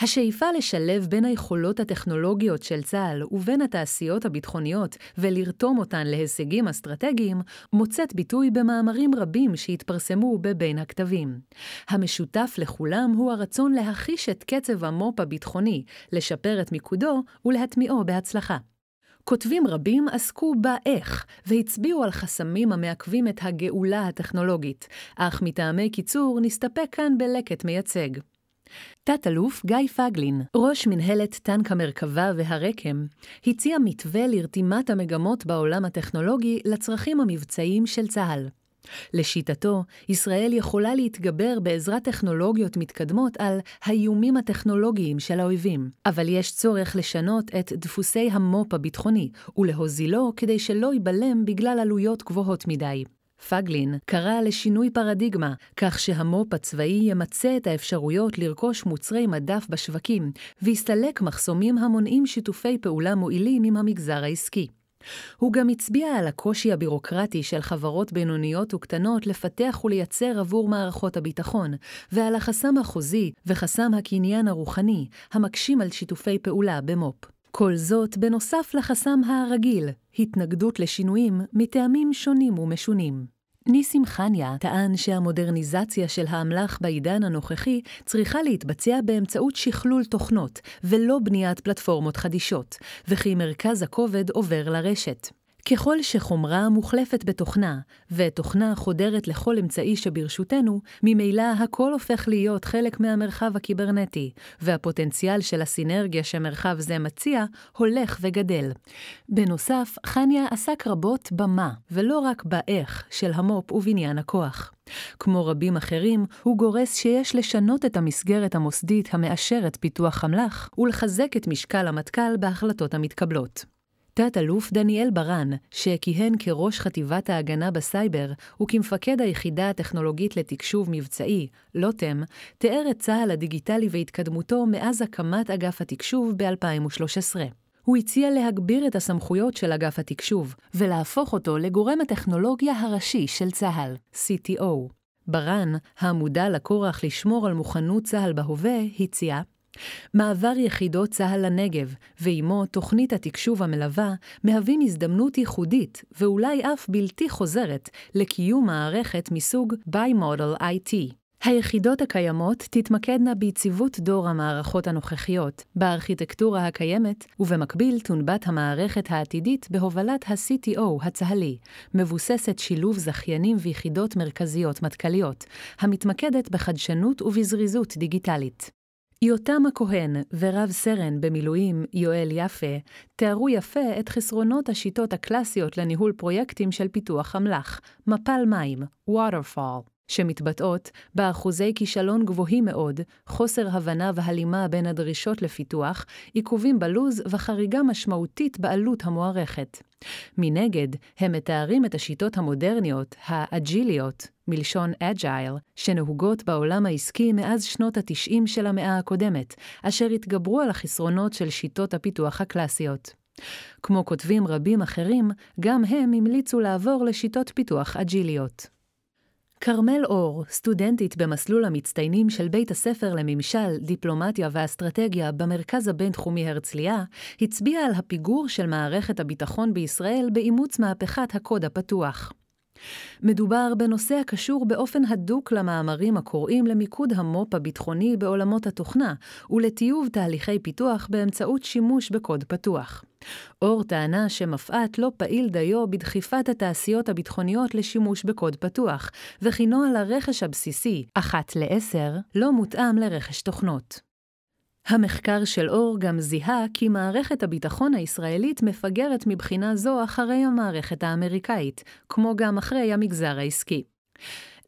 השאיפה לשלב בין היכולות הטכנולוגיות של צה"ל ובין התעשיות הביטחוניות ולרתום אותן להישגים אסטרטגיים, מוצאת ביטוי במאמרים רבים שהתפרסמו בבין הכתבים. המשותף לכולם הוא הרצון להחיש את קצב המו"פ הביטחוני, לשפר את מיקודו ולהטמיעו בהצלחה. כותבים רבים עסקו באיך, והצביעו על חסמים המעכבים את הגאולה הטכנולוגית, אך מטעמי קיצור נסתפק כאן בלקט מייצג. תת-אלוף גיא פגלין, ראש מנהלת טנק המרכבה והרקם, הציע מתווה לרתימת המגמות בעולם הטכנולוגי לצרכים המבצעיים של צה"ל. לשיטתו, ישראל יכולה להתגבר בעזרת טכנולוגיות מתקדמות על האיומים הטכנולוגיים של האויבים, אבל יש צורך לשנות את דפוסי המו"פ הביטחוני ולהוזילו כדי שלא ייבלם בגלל עלויות גבוהות מדי. פגלין קרא לשינוי פרדיגמה, כך שהמו"פ הצבאי ימצה את האפשרויות לרכוש מוצרי מדף בשווקים, ויסתלק מחסומים המונעים שיתופי פעולה מועילים עם המגזר העסקי. הוא גם הצביע על הקושי הבירוקרטי של חברות בינוניות וקטנות לפתח ולייצר עבור מערכות הביטחון, ועל החסם החוזי וחסם הקניין הרוחני, המקשים על שיתופי פעולה במו"פ. כל זאת בנוסף לחסם הרגיל, התנגדות לשינויים מטעמים שונים ומשונים. ניסים חניה טען שהמודרניזציה של האמל"ח בעידן הנוכחי צריכה להתבצע באמצעות שכלול תוכנות, ולא בניית פלטפורמות חדישות, וכי מרכז הכובד עובר לרשת. ככל שחומרה מוחלפת בתוכנה, ותוכנה חודרת לכל אמצעי שברשותנו, ממילא הכל הופך להיות חלק מהמרחב הקיברנטי, והפוטנציאל של הסינרגיה שמרחב זה מציע הולך וגדל. בנוסף, חניה עסק רבות במה, ולא רק באיך, של המו"פ ובניין הכוח. כמו רבים אחרים, הוא גורס שיש לשנות את המסגרת המוסדית המאשרת פיתוח אמל"ח, ולחזק את משקל המטכ"ל בהחלטות המתקבלות. תת-אלוף דניאל ברן, שכיהן כראש חטיבת ההגנה בסייבר וכמפקד היחידה הטכנולוגית לתקשוב מבצעי, לוטם, תיאר את צה"ל הדיגיטלי והתקדמותו מאז הקמת אגף התקשוב ב-2013. הוא הציע להגביר את הסמכויות של אגף התקשוב, ולהפוך אותו לגורם הטכנולוגיה הראשי של צה"ל, CTO. ברן, המודע לכורח לשמור על מוכנות צה"ל בהווה, הציע מעבר יחידות צה"ל לנגב, ועימו תוכנית התקשוב המלווה, מהווים הזדמנות ייחודית, ואולי אף בלתי חוזרת, לקיום מערכת מסוג Bi-Model IT. היחידות הקיימות תתמקדנה ביציבות דור המערכות הנוכחיות, בארכיטקטורה הקיימת, ובמקביל תונבט המערכת העתידית בהובלת ה-CTO הצה"לי, מבוססת שילוב זכיינים ויחידות מרכזיות מטכ"ליות, המתמקדת בחדשנות ובזריזות דיגיטלית. יותם הכהן ורב סרן במילואים יואל יפה תיארו יפה את חסרונות השיטות הקלאסיות לניהול פרויקטים של פיתוח אמל"ח, מפל מים, waterfall, שמתבטאות באחוזי כישלון גבוהים מאוד, חוסר הבנה והלימה בין הדרישות לפיתוח, עיכובים בלוז וחריגה משמעותית בעלות המוערכת. מנגד, הם מתארים את השיטות המודרניות, האג'יליות, מלשון אג'ייל, שנהוגות בעולם העסקי מאז שנות ה-90 של המאה הקודמת, אשר התגברו על החסרונות של שיטות הפיתוח הקלאסיות. כמו כותבים רבים אחרים, גם הם המליצו לעבור לשיטות פיתוח אג'יליות. כרמל אור, סטודנטית במסלול המצטיינים של בית הספר לממשל, דיפלומטיה ואסטרטגיה במרכז הבינתחומי הרצליה, הצביעה על הפיגור של מערכת הביטחון בישראל באימוץ מהפכת הקוד הפתוח. מדובר בנושא הקשור באופן הדוק למאמרים הקוראים למיקוד המו"פ הביטחוני בעולמות התוכנה ולטיוב תהליכי פיתוח באמצעות שימוש בקוד פתוח. אור טענה שמפא"ת לא פעיל דיו בדחיפת התעשיות הביטחוניות לשימוש בקוד פתוח, וכי נוהל הרכש הבסיסי, אחת לעשר, לא מותאם לרכש תוכנות. המחקר של אור גם זיהה כי מערכת הביטחון הישראלית מפגרת מבחינה זו אחרי המערכת האמריקאית, כמו גם אחרי המגזר העסקי.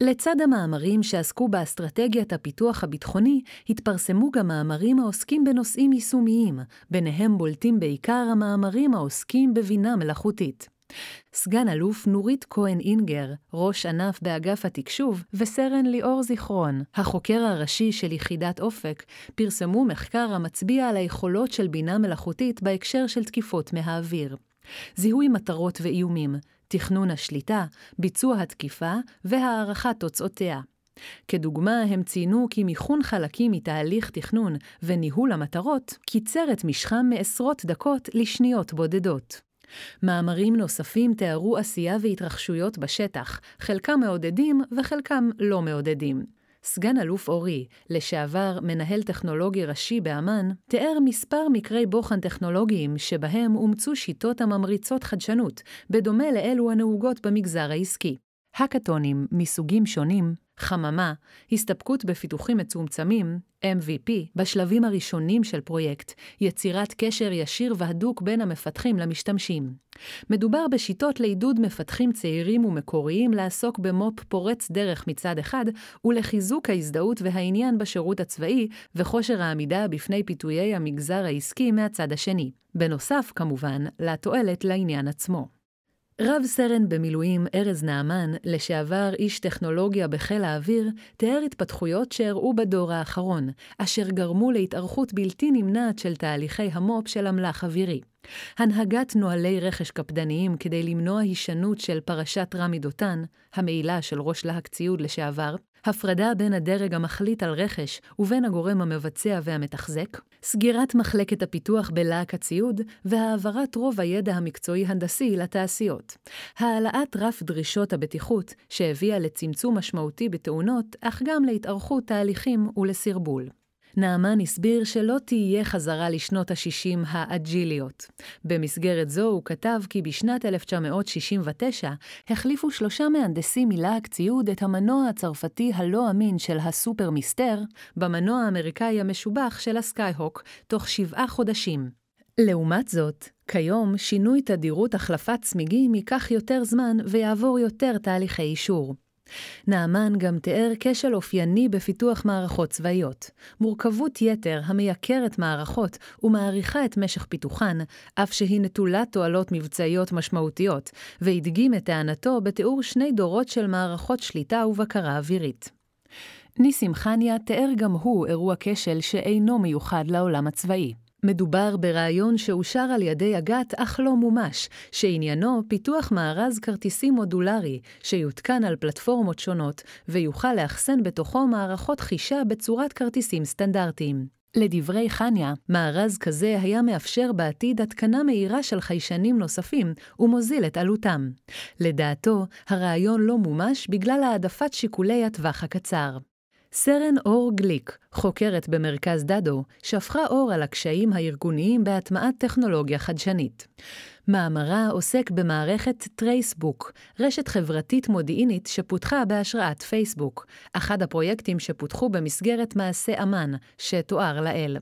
לצד המאמרים שעסקו באסטרטגיית הפיתוח הביטחוני, התפרסמו גם מאמרים העוסקים בנושאים יישומיים, ביניהם בולטים בעיקר המאמרים העוסקים בבינה מלאכותית. סגן אלוף נורית כהן אינגר, ראש ענף באגף התקשוב, וסרן ליאור זיכרון, החוקר הראשי של יחידת אופק, פרסמו מחקר המצביע על היכולות של בינה מלאכותית בהקשר של תקיפות מהאוויר. זיהוי מטרות ואיומים, תכנון השליטה, ביצוע התקיפה והערכת תוצאותיה. כדוגמה, הם ציינו כי מיכון חלקים מתהליך תכנון וניהול המטרות קיצר את משכם מעשרות דקות לשניות בודדות. מאמרים נוספים תיארו עשייה והתרחשויות בשטח, חלקם מעודדים וחלקם לא מעודדים. סגן אלוף אורי, לשעבר מנהל טכנולוגי ראשי באמ"ן, תיאר מספר מקרי בוחן טכנולוגיים שבהם אומצו שיטות הממריצות חדשנות, בדומה לאלו הנהוגות במגזר העסקי. האקתונים מסוגים שונים חממה, הסתפקות בפיתוחים מצומצמים, MVP, בשלבים הראשונים של פרויקט, יצירת קשר ישיר והדוק בין המפתחים למשתמשים. מדובר בשיטות לעידוד מפתחים צעירים ומקוריים לעסוק במו"פ פורץ דרך מצד אחד, ולחיזוק ההזדהות והעניין בשירות הצבאי, וכושר העמידה בפני פיתויי המגזר העסקי מהצד השני. בנוסף, כמובן, לתועלת לעניין עצמו. רב סרן במילואים ארז נעמן, לשעבר איש טכנולוגיה בחיל האוויר, תיאר התפתחויות שאירעו בדור האחרון, אשר גרמו להתארכות בלתי נמנעת של תהליכי המו"פ של אמל"ח אווירי. הנהגת נוהלי רכש קפדניים כדי למנוע הישנות של פרשת רמי דותן, המעילה של ראש להק ציוד לשעבר, הפרדה בין הדרג המחליט על רכש ובין הגורם המבצע והמתחזק, סגירת מחלקת הפיתוח בלהק הציוד והעברת רוב הידע המקצועי-הנדסי לתעשיות. העלאת רף דרישות הבטיחות, שהביאה לצמצום משמעותי בתאונות, אך גם להתארכות תהליכים ולסרבול. נעמן הסביר שלא תהיה חזרה לשנות ה-60 האג'יליות. במסגרת זו הוא כתב כי בשנת 1969 החליפו שלושה מהנדסים מלהק ציוד את המנוע הצרפתי הלא אמין של הסופר מיסטר במנוע האמריקאי המשובח של הסקייהוק תוך שבעה חודשים. לעומת זאת, כיום שינוי תדירות החלפת צמיגים ייקח יותר זמן ויעבור יותר תהליכי אישור. נעמן גם תיאר כשל אופייני בפיתוח מערכות צבאיות, מורכבות יתר המייקרת מערכות ומאריכה את משך פיתוחן, אף שהיא נטולת תועלות מבצעיות משמעותיות, והדגים את טענתו בתיאור שני דורות של מערכות שליטה ובקרה אווירית. ניסים חניה תיאר גם הוא אירוע כשל שאינו מיוחד לעולם הצבאי. מדובר ברעיון שאושר על ידי אג"ת אך לא מומש, שעניינו פיתוח מארז כרטיסים מודולרי, שיותקן על פלטפורמות שונות, ויוכל לאחסן בתוכו מערכות חישה בצורת כרטיסים סטנדרטיים. לדברי חניה, מארז כזה היה מאפשר בעתיד התקנה מהירה של חיישנים נוספים ומוזיל את עלותם. לדעתו, הרעיון לא מומש בגלל העדפת שיקולי הטווח הקצר. סרן אור גליק, חוקרת במרכז דדו, שפכה אור על הקשיים הארגוניים בהטמעת טכנולוגיה חדשנית. מאמרה עוסק במערכת טרייסבוק, רשת חברתית מודיעינית שפותחה בהשראת פייסבוק, אחד הפרויקטים שפותחו במסגרת מעשה אמ"ן, שתואר לאל.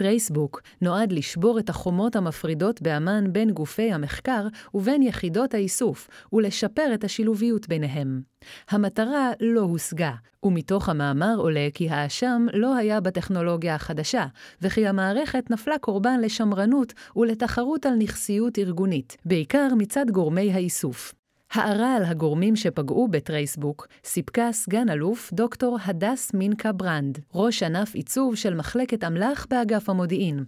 טרייסבוק נועד לשבור את החומות המפרידות באמ"ן בין גופי המחקר ובין יחידות האיסוף, ולשפר את השילוביות ביניהם. המטרה לא הושגה, ומתוך המאמר עולה כי האשם לא היה בטכנולוגיה החדשה, וכי המערכת נפלה קורבן לשמרנות ולתחרות על נכסיות ארגונית, בעיקר מצד גורמי האיסוף. הערה על הגורמים שפגעו בטרייסבוק סיפקה סגן אלוף דוקטור הדס מינקה ברנד, ראש ענף עיצוב של מחלקת אמל"ח באגף המודיעין.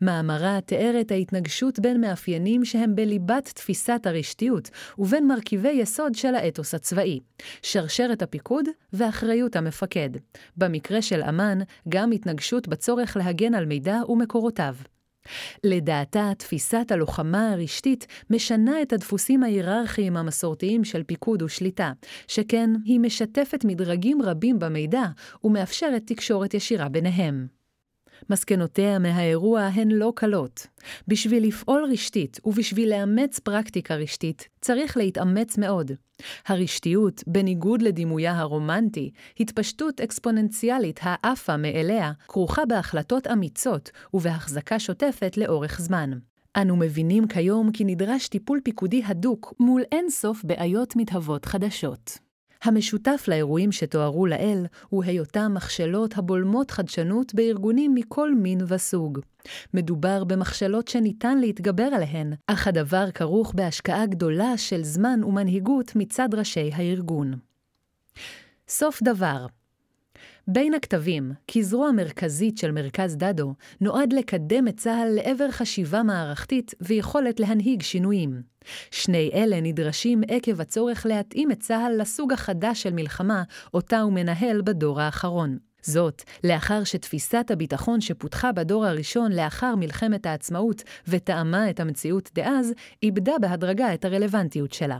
מאמרה תיאר את ההתנגשות בין מאפיינים שהם בליבת תפיסת הרשתיות ובין מרכיבי יסוד של האתוס הצבאי, שרשרת הפיקוד ואחריות המפקד. במקרה של אמ"ן, גם התנגשות בצורך להגן על מידע ומקורותיו. לדעתה, תפיסת הלוחמה הרשתית משנה את הדפוסים ההיררכיים המסורתיים של פיקוד ושליטה, שכן היא משתפת מדרגים רבים במידע ומאפשרת תקשורת ישירה ביניהם. מסקנותיה מהאירוע הן לא קלות. בשביל לפעול רשתית ובשביל לאמץ פרקטיקה רשתית, צריך להתאמץ מאוד. הרשתיות, בניגוד לדימויה הרומנטי, התפשטות אקספוננציאלית העפה מאליה, כרוכה בהחלטות אמיצות ובהחזקה שוטפת לאורך זמן. אנו מבינים כיום כי נדרש טיפול פיקודי הדוק מול אין סוף בעיות מתהוות חדשות. המשותף לאירועים שתוארו לעיל הוא היותם מכשלות הבולמות חדשנות בארגונים מכל מין וסוג. מדובר במכשלות שניתן להתגבר עליהן, אך הדבר כרוך בהשקעה גדולה של זמן ומנהיגות מצד ראשי הארגון. סוף דבר בין הכתבים, כזרוע מרכזית של מרכז דדו, נועד לקדם את צה"ל לעבר חשיבה מערכתית ויכולת להנהיג שינויים. שני אלה נדרשים עקב הצורך להתאים את צה"ל לסוג החדש של מלחמה, אותה הוא מנהל בדור האחרון. זאת, לאחר שתפיסת הביטחון שפותחה בדור הראשון לאחר מלחמת העצמאות וטעמה את המציאות דאז, איבדה בהדרגה את הרלוונטיות שלה.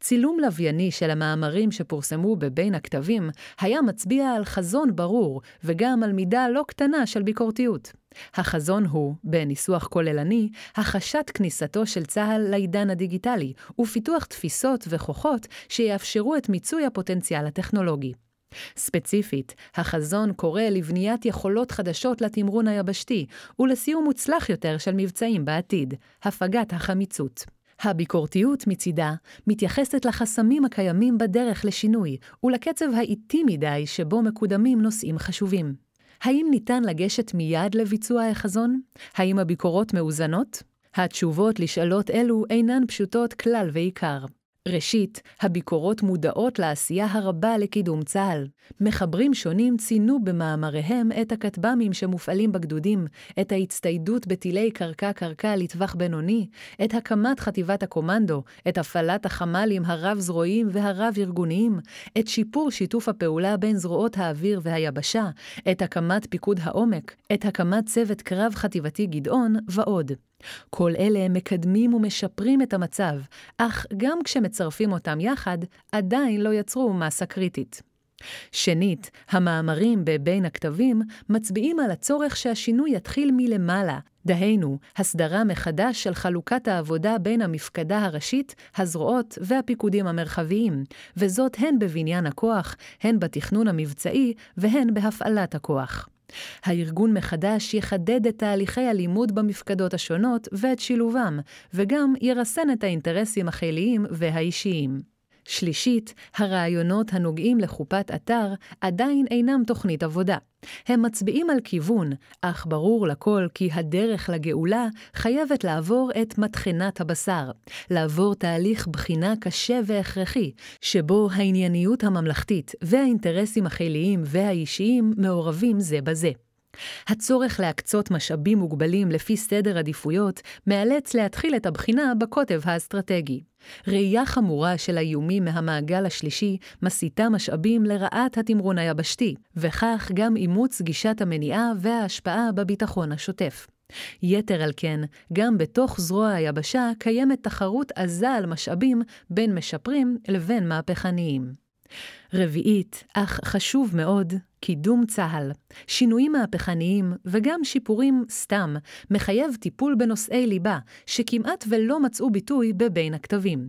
צילום לווייני של המאמרים שפורסמו בבין הכתבים היה מצביע על חזון ברור וגם על מידה לא קטנה של ביקורתיות. החזון הוא, בניסוח כוללני, החשת כניסתו של צה"ל לעידן הדיגיטלי ופיתוח תפיסות וכוחות שיאפשרו את מיצוי הפוטנציאל הטכנולוגי. ספציפית, החזון קורא לבניית יכולות חדשות לתמרון היבשתי ולסיום מוצלח יותר של מבצעים בעתיד, הפגת החמיצות. הביקורתיות מצידה מתייחסת לחסמים הקיימים בדרך לשינוי ולקצב האיטי מדי שבו מקודמים נושאים חשובים. האם ניתן לגשת מיד לביצוע החזון? האם הביקורות מאוזנות? התשובות לשאלות אלו אינן פשוטות כלל ועיקר. ראשית, הביקורות מודעות לעשייה הרבה לקידום צה"ל. מחברים שונים ציינו במאמריהם את הכטב"מים שמופעלים בגדודים, את ההצטיידות בטילי קרקע-קרקע לטווח בינוני, את הקמת חטיבת הקומנדו, את הפעלת החמ"לים הרב-זרועיים והרב-ארגוניים, את שיפור שיתוף הפעולה בין זרועות האוויר והיבשה, את הקמת פיקוד העומק, את הקמת צוות קרב חטיבתי גדעון ועוד. כל אלה מקדמים ומשפרים את המצב, אך גם כשמצרפים אותם יחד, עדיין לא יצרו מסה קריטית. שנית, המאמרים בבין הכתבים מצביעים על הצורך שהשינוי יתחיל מלמעלה, דהיינו, הסדרה מחדש של חלוקת העבודה בין המפקדה הראשית, הזרועות והפיקודים המרחביים, וזאת הן בבניין הכוח, הן בתכנון המבצעי והן בהפעלת הכוח. הארגון מחדש יחדד את תהליכי הלימוד במפקדות השונות ואת שילובם, וגם ירסן את האינטרסים החיליים והאישיים. שלישית, הרעיונות הנוגעים לחופת אתר עדיין אינם תוכנית עבודה. הם מצביעים על כיוון, אך ברור לכל כי הדרך לגאולה חייבת לעבור את מטחנת הבשר, לעבור תהליך בחינה קשה והכרחי, שבו הענייניות הממלכתית והאינטרסים החיליים והאישיים מעורבים זה בזה. הצורך להקצות משאבים מוגבלים לפי סדר עדיפויות מאלץ להתחיל את הבחינה בקוטב האסטרטגי. ראייה חמורה של האיומים מהמעגל השלישי מסיטה משאבים לרעת התמרון היבשתי, וכך גם אימוץ גישת המניעה וההשפעה בביטחון השוטף. יתר על כן, גם בתוך זרוע היבשה קיימת תחרות עזה על משאבים בין משפרים לבין מהפכניים. רביעית, אך חשוב מאוד, קידום צה"ל. שינויים מהפכניים וגם שיפורים סתם מחייב טיפול בנושאי ליבה, שכמעט ולא מצאו ביטוי בבין הכתבים.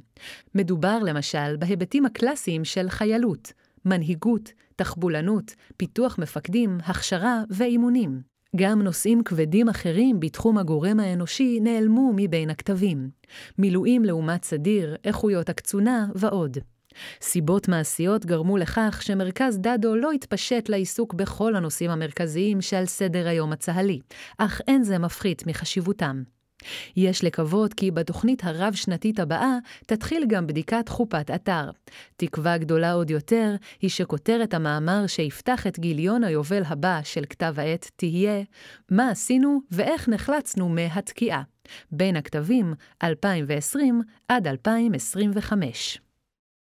מדובר למשל בהיבטים הקלאסיים של חיילות, מנהיגות, תחבולנות, פיתוח מפקדים, הכשרה ואימונים. גם נושאים כבדים אחרים בתחום הגורם האנושי נעלמו מבין הכתבים. מילואים לעומת סדיר, איכויות הקצונה ועוד. סיבות מעשיות גרמו לכך שמרכז דדו לא התפשט לעיסוק בכל הנושאים המרכזיים שעל סדר היום הצה"לי, אך אין זה מפחית מחשיבותם. יש לקוות כי בתוכנית הרב-שנתית הבאה תתחיל גם בדיקת חופת אתר. תקווה גדולה עוד יותר היא שכותרת המאמר שיפתח את גיליון היובל הבא של כתב העת תהיה "מה עשינו ואיך נחלצנו מהתקיעה" בין הכתבים 2020 עד 2025.